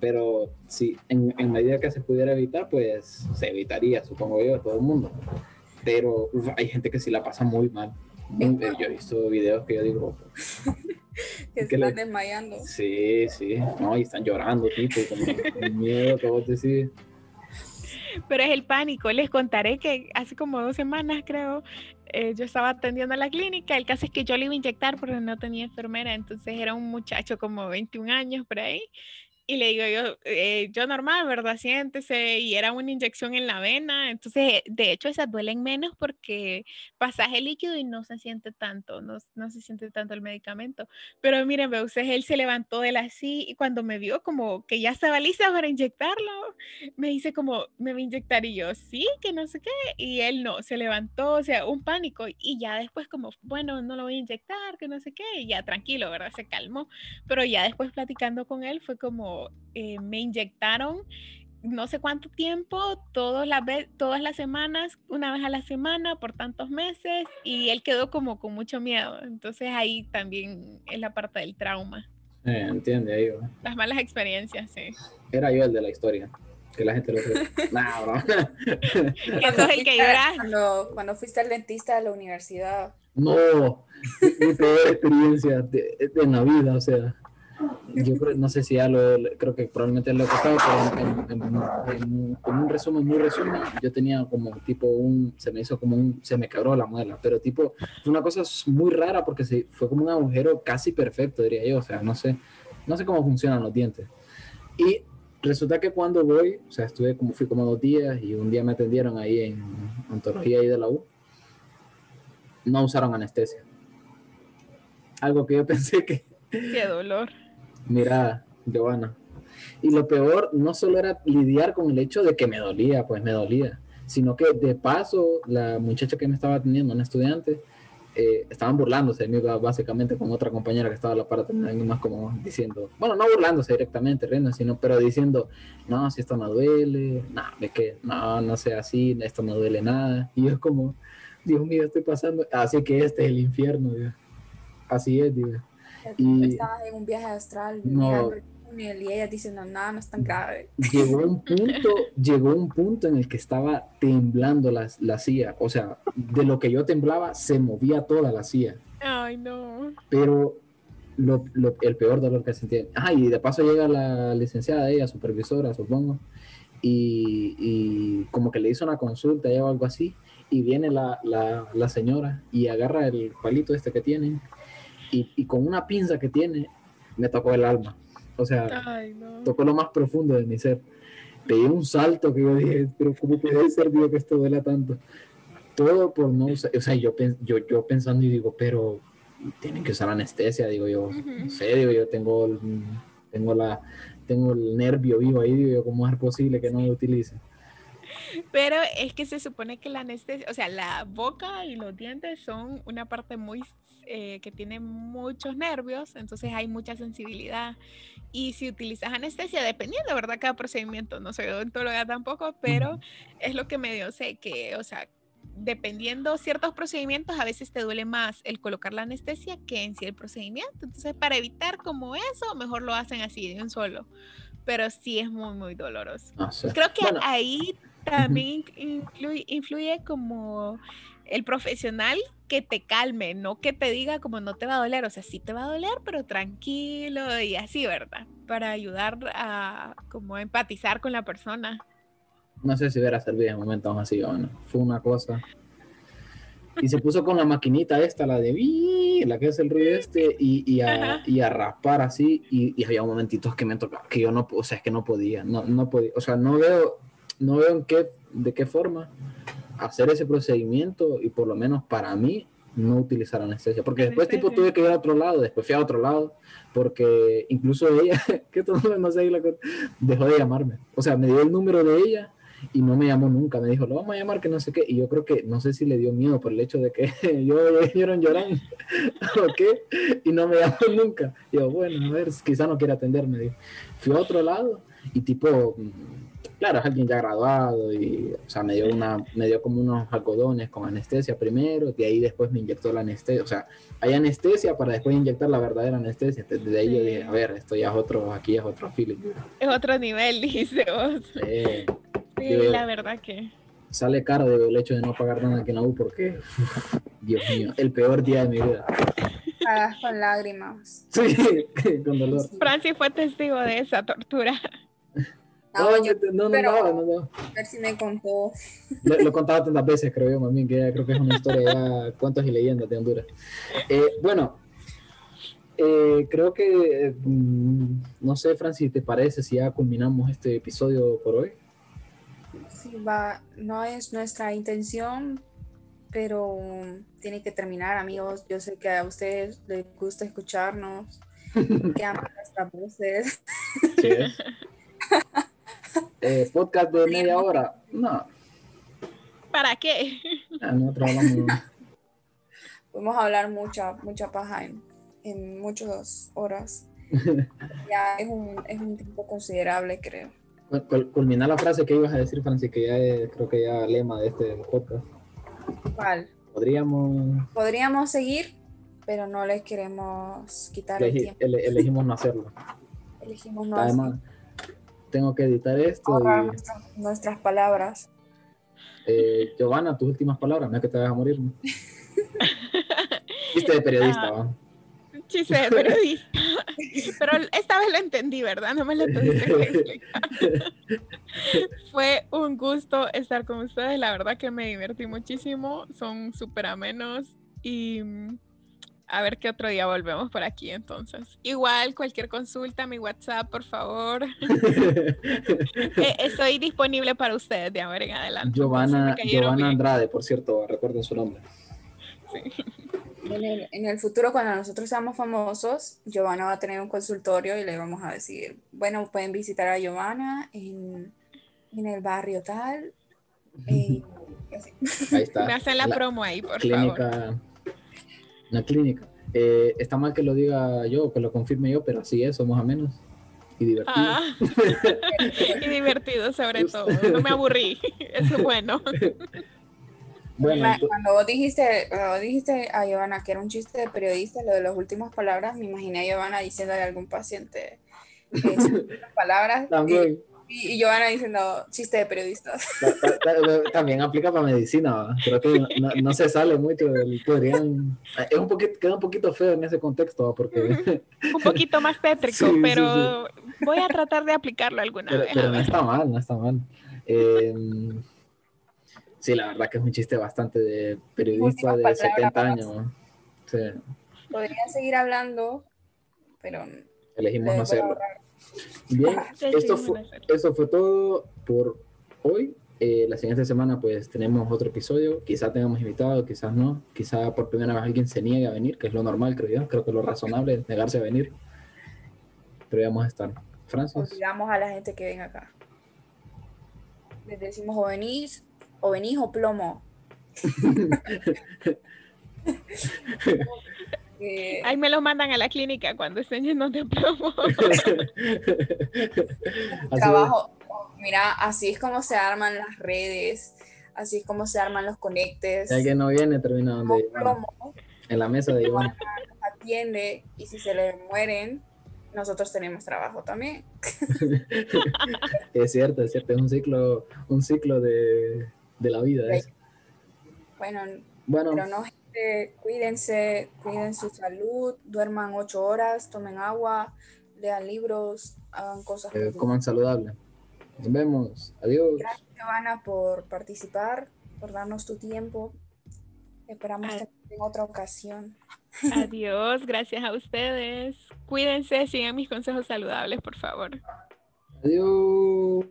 pero si en, en, medida que se pudiera evitar, pues se evitaría, supongo yo, todo el mundo. Pero hay gente que sí la pasa muy mal. Yo he visto videos que yo digo... que están desmayando. Sí, sí, no, y están llorando, tipo, con miedo, todo decir pero es el pánico. Les contaré que hace como dos semanas, creo, eh, yo estaba atendiendo a la clínica, el caso es que yo le iba a inyectar porque no tenía enfermera, entonces era un muchacho como 21 años por ahí, y le digo yo, eh, yo normal, ¿verdad? Siéntese. Y era una inyección en la vena. Entonces, de hecho, esas duelen menos porque pasaje líquido y no se siente tanto, no, no se siente tanto el medicamento. Pero miren, ustedes, él se levantó de la sí y cuando me vio como que ya estaba lista para inyectarlo, me dice como, me va a inyectar y yo, sí, que no sé qué. Y él no, se levantó, o sea, un pánico. Y ya después como, bueno, no lo voy a inyectar, que no sé qué. Y ya tranquilo, ¿verdad? Se calmó. Pero ya después platicando con él fue como, eh, me inyectaron no sé cuánto tiempo, todas las, todas las semanas, una vez a la semana, por tantos meses, y él quedó como con mucho miedo. Entonces ahí también es la parte del trauma. Eh, entiende ahí. Las malas experiencias, sí. Era yo el de la historia. Que la gente lo nah, el que Cuando, cuando fuiste al dentista de la universidad. No, mi peor experiencia de, de la vida, o sea yo creo, no sé si ya lo, creo que probablemente lo he contado, pero en, un resumen, muy resumen, yo tenía como tipo un, se me hizo como un, se me quebró la muela, pero tipo, una cosa muy rara porque se, fue como un agujero casi perfecto, diría yo, o sea, no sé, no sé cómo funcionan los dientes. Y resulta que cuando voy, o sea, estuve como, fui como dos días y un día me atendieron ahí en ontología ahí de la U, no usaron anestesia. Algo que yo pensé que... Qué dolor Mira, Giovanna. Y lo peor no solo era lidiar con el hecho de que me dolía, pues me dolía, sino que de paso la muchacha que me estaba atendiendo, una estudiante, eh, estaban burlándose de mí básicamente con otra compañera que estaba a la par también más como diciendo, bueno, no burlándose directamente, riendo, sino, pero diciendo, no, si esto no duele, no, es que no, no sea así, esto no duele nada. Y yo como, Dios mío, estoy pasando, así que este es el infierno, así es, digo. Y estaba en un viaje astral no, y ella diciendo, nada, no es tan grave. Llegó un punto, llegó un punto en el que estaba temblando la, la silla. O sea, de lo que yo temblaba, se movía toda la silla. Ay, no. Pero lo, lo, el peor dolor que sentía. Ah, y de paso llega la licenciada ella, supervisora, supongo, y, y, como que le hizo una consulta o algo así, y viene la, la, la señora y agarra el palito este que tienen y, con una pinza que tiene, me tocó el alma. O sea, tocó lo más profundo de mi ser. Pegué un salto que yo dije, pero ¿cómo puede ser, Dios, que esto duela tanto? Todo por no usar, o sea, yo, yo, yo pensando y digo, pero tienen que usar anestesia, digo yo, no sé, digo yo, tengo, tengo, la, tengo el nervio vivo ahí, digo yo, ¿cómo es posible que no lo utilice? Pero es que se supone que la anestesia, o sea, la boca y los dientes son una parte muy eh, que tiene muchos nervios, entonces hay mucha sensibilidad. Y si utilizas anestesia, dependiendo, ¿verdad? Cada procedimiento, no soy odontóloga tampoco, pero es lo que me dio sé que, o sea, dependiendo ciertos procedimientos, a veces te duele más el colocar la anestesia que en sí el procedimiento. Entonces, para evitar como eso, mejor lo hacen así de un solo. Pero sí es muy, muy doloroso. Ah, Creo que ahí también influye, influye como el profesional que te calme, no que te diga como no te va a doler, o sea, sí te va a doler, pero tranquilo y así, ¿verdad? Para ayudar a como empatizar con la persona. No sé si hubiera servido en momentos así, bueno, fue una cosa. Y se puso con la maquinita esta, la de la que es el ruido este, y, y, a, y a, raspar así, y, y, había momentitos que me tocaba, que yo no, o sea, es que no podía, no, no podía, o sea, no veo, no veo en qué, de qué forma hacer ese procedimiento y por lo menos para mí no utilizar anestesia, porque después tipo tuve que ir a otro lado, después fui a otro lado, porque incluso ella, que todo no sé, dejó de llamarme, o sea, me dio el número de ella y no me llamó nunca, me dijo, lo vamos a llamar que no sé qué, y yo creo que, no sé si le dio miedo por el hecho de que yo lloran llorando, o qué, y no me llamó nunca, y yo, bueno, a ver, quizá no quiere atenderme, fui a otro lado y tipo claro, es alguien ya graduado y, o sea, me dio, una, me dio como unos algodones con anestesia primero, de ahí después me inyectó la anestesia, o sea, hay anestesia para después inyectar la verdadera anestesia, desde ahí yo dije, a ver, esto ya es otro, aquí es otro feeling. Es otro nivel, dice vos. Sí, la verdad que... Sale caro de el hecho de no pagar nada aquí en la U porque, Dios mío, el peor día de mi vida. Pagas con lágrimas. Sí, con dolor. Francis fue testigo de esa tortura. No, No, yo- no, no, pero- no, a ver si me contó. Lo, he contado tantas veces, creo yo, mami, que ya creo que es una historia ya, cuentos y leyendas de Honduras. Eh, bueno, eh, creo que, mm, no sé, Francis, ¿te parece si ya culminamos este episodio por hoy? Sí, va, no es nuestra intención, pero tiene que terminar, amigos. Yo sé que a ustedes les gusta escucharnos, que aman nuestras voces. Sí. Eh, podcast de media hora. No, ¿Para qué? ah, nosotros hablamos. Podemos hablar mucha, mucha paja en, en muchas horas. Ya es un, es un tiempo considerable, creo. Cul- cul- Culminar la frase que ibas a decir, Francis, que ya es, creo que ya lema de este podcast. ¿Cuál? Podríamos, Podríamos seguir, pero no les queremos quitar el tiempo. ele- elegimos no hacerlo. Elegimos no Además, tengo que editar esto. Y, nuestras, nuestras palabras. eh, Giovanna, tus últimas palabras, no es que te vayas a morir. ¿no? Viste de periodista, Ah. ¿va? Chiste de periodista. Pero esta vez lo entendí, ¿verdad? No me lo tuviste que explicar. Fue un gusto estar con ustedes. La verdad que me divertí muchísimo. Son súper amenos. Y mm, a ver qué otro día volvemos por aquí entonces. Igual, cualquier consulta, mi WhatsApp, por favor. Eh, estoy disponible para ustedes de ahora en adelante. Giovanna, Giovanna. Andrade, por cierto, recuerden su nombre. En el, en el futuro, cuando nosotros seamos famosos, Giovanna va a tener un consultorio y le vamos a decir, bueno, pueden visitar a Giovanna en, en el barrio tal. eh. Ahí está. Me hacen la, La promo ahí, por favor. Clínica. Una clínica. Eh, está mal que lo diga yo, que lo confirme yo, pero así es, somos amenos y divertidos. Ah, y divertido sobre todo. No me aburrí. Eso es bueno. bueno, Cuando vos dijiste, cuando vos dijiste a Giovanna que era un chiste de periodista, lo de las últimas palabras, me imaginé a Giovanna diciéndole a algún paciente eh, palabras también, y, y Giovanna diciendo chiste de periodistas. ta- ta- ta- también aplica para medicina, ¿va? creo que no, se sale mucho, del- podrían, es un poquito, queda un poquito feo en ese contexto, ¿va? porque Un poquito más tétrico, Sí, sí, pero voy a tratar de aplicarlo alguna pero, vez. pero no está mal, no está mal. Eh, sí, la verdad que es un chiste bastante de periodista de palabras, 70 vamos. años. Sí, Podrían seguir hablando, pero elegimos no hacerlo. ahorrar. Bien, esto fue, eso fue todo por hoy. Eh, la siguiente semana pues tenemos otro episodio. Quizá tengamos invitados, quizás no. Quizá por primera vez alguien se niegue a venir, que es lo normal, creo yo. Creo que lo razonable es negarse a venir. Pero ya vamos a estar. Francis. Olvidamos a la gente que venga acá. Les decimos o venís, o venís o plomo. Eh, Ahí me lo mandan a la clínica cuando estén llenos de plomo. Trabajo. Mira, así es como se arman las redes, así es como se arman los conectes. Si alguien no viene, termina donde Iván, en la mesa de Iván. atiende y si se le mueren, nosotros tenemos trabajo también. Es cierto, es cierto. Es un ciclo, un ciclo de, de la vida. Bueno, Bueno, pero no, gente, cuídense, cuiden su salud, duerman ocho horas, tomen agua, lean libros, hagan cosas. eh, coman saludable. Nos vemos. Adiós. Gracias, Giovanna, por participar, por darnos tu tiempo. Esperamos que en otra ocasión. Adiós, gracias a ustedes. Cuídense, sigan mis consejos saludables, por favor. Adiós.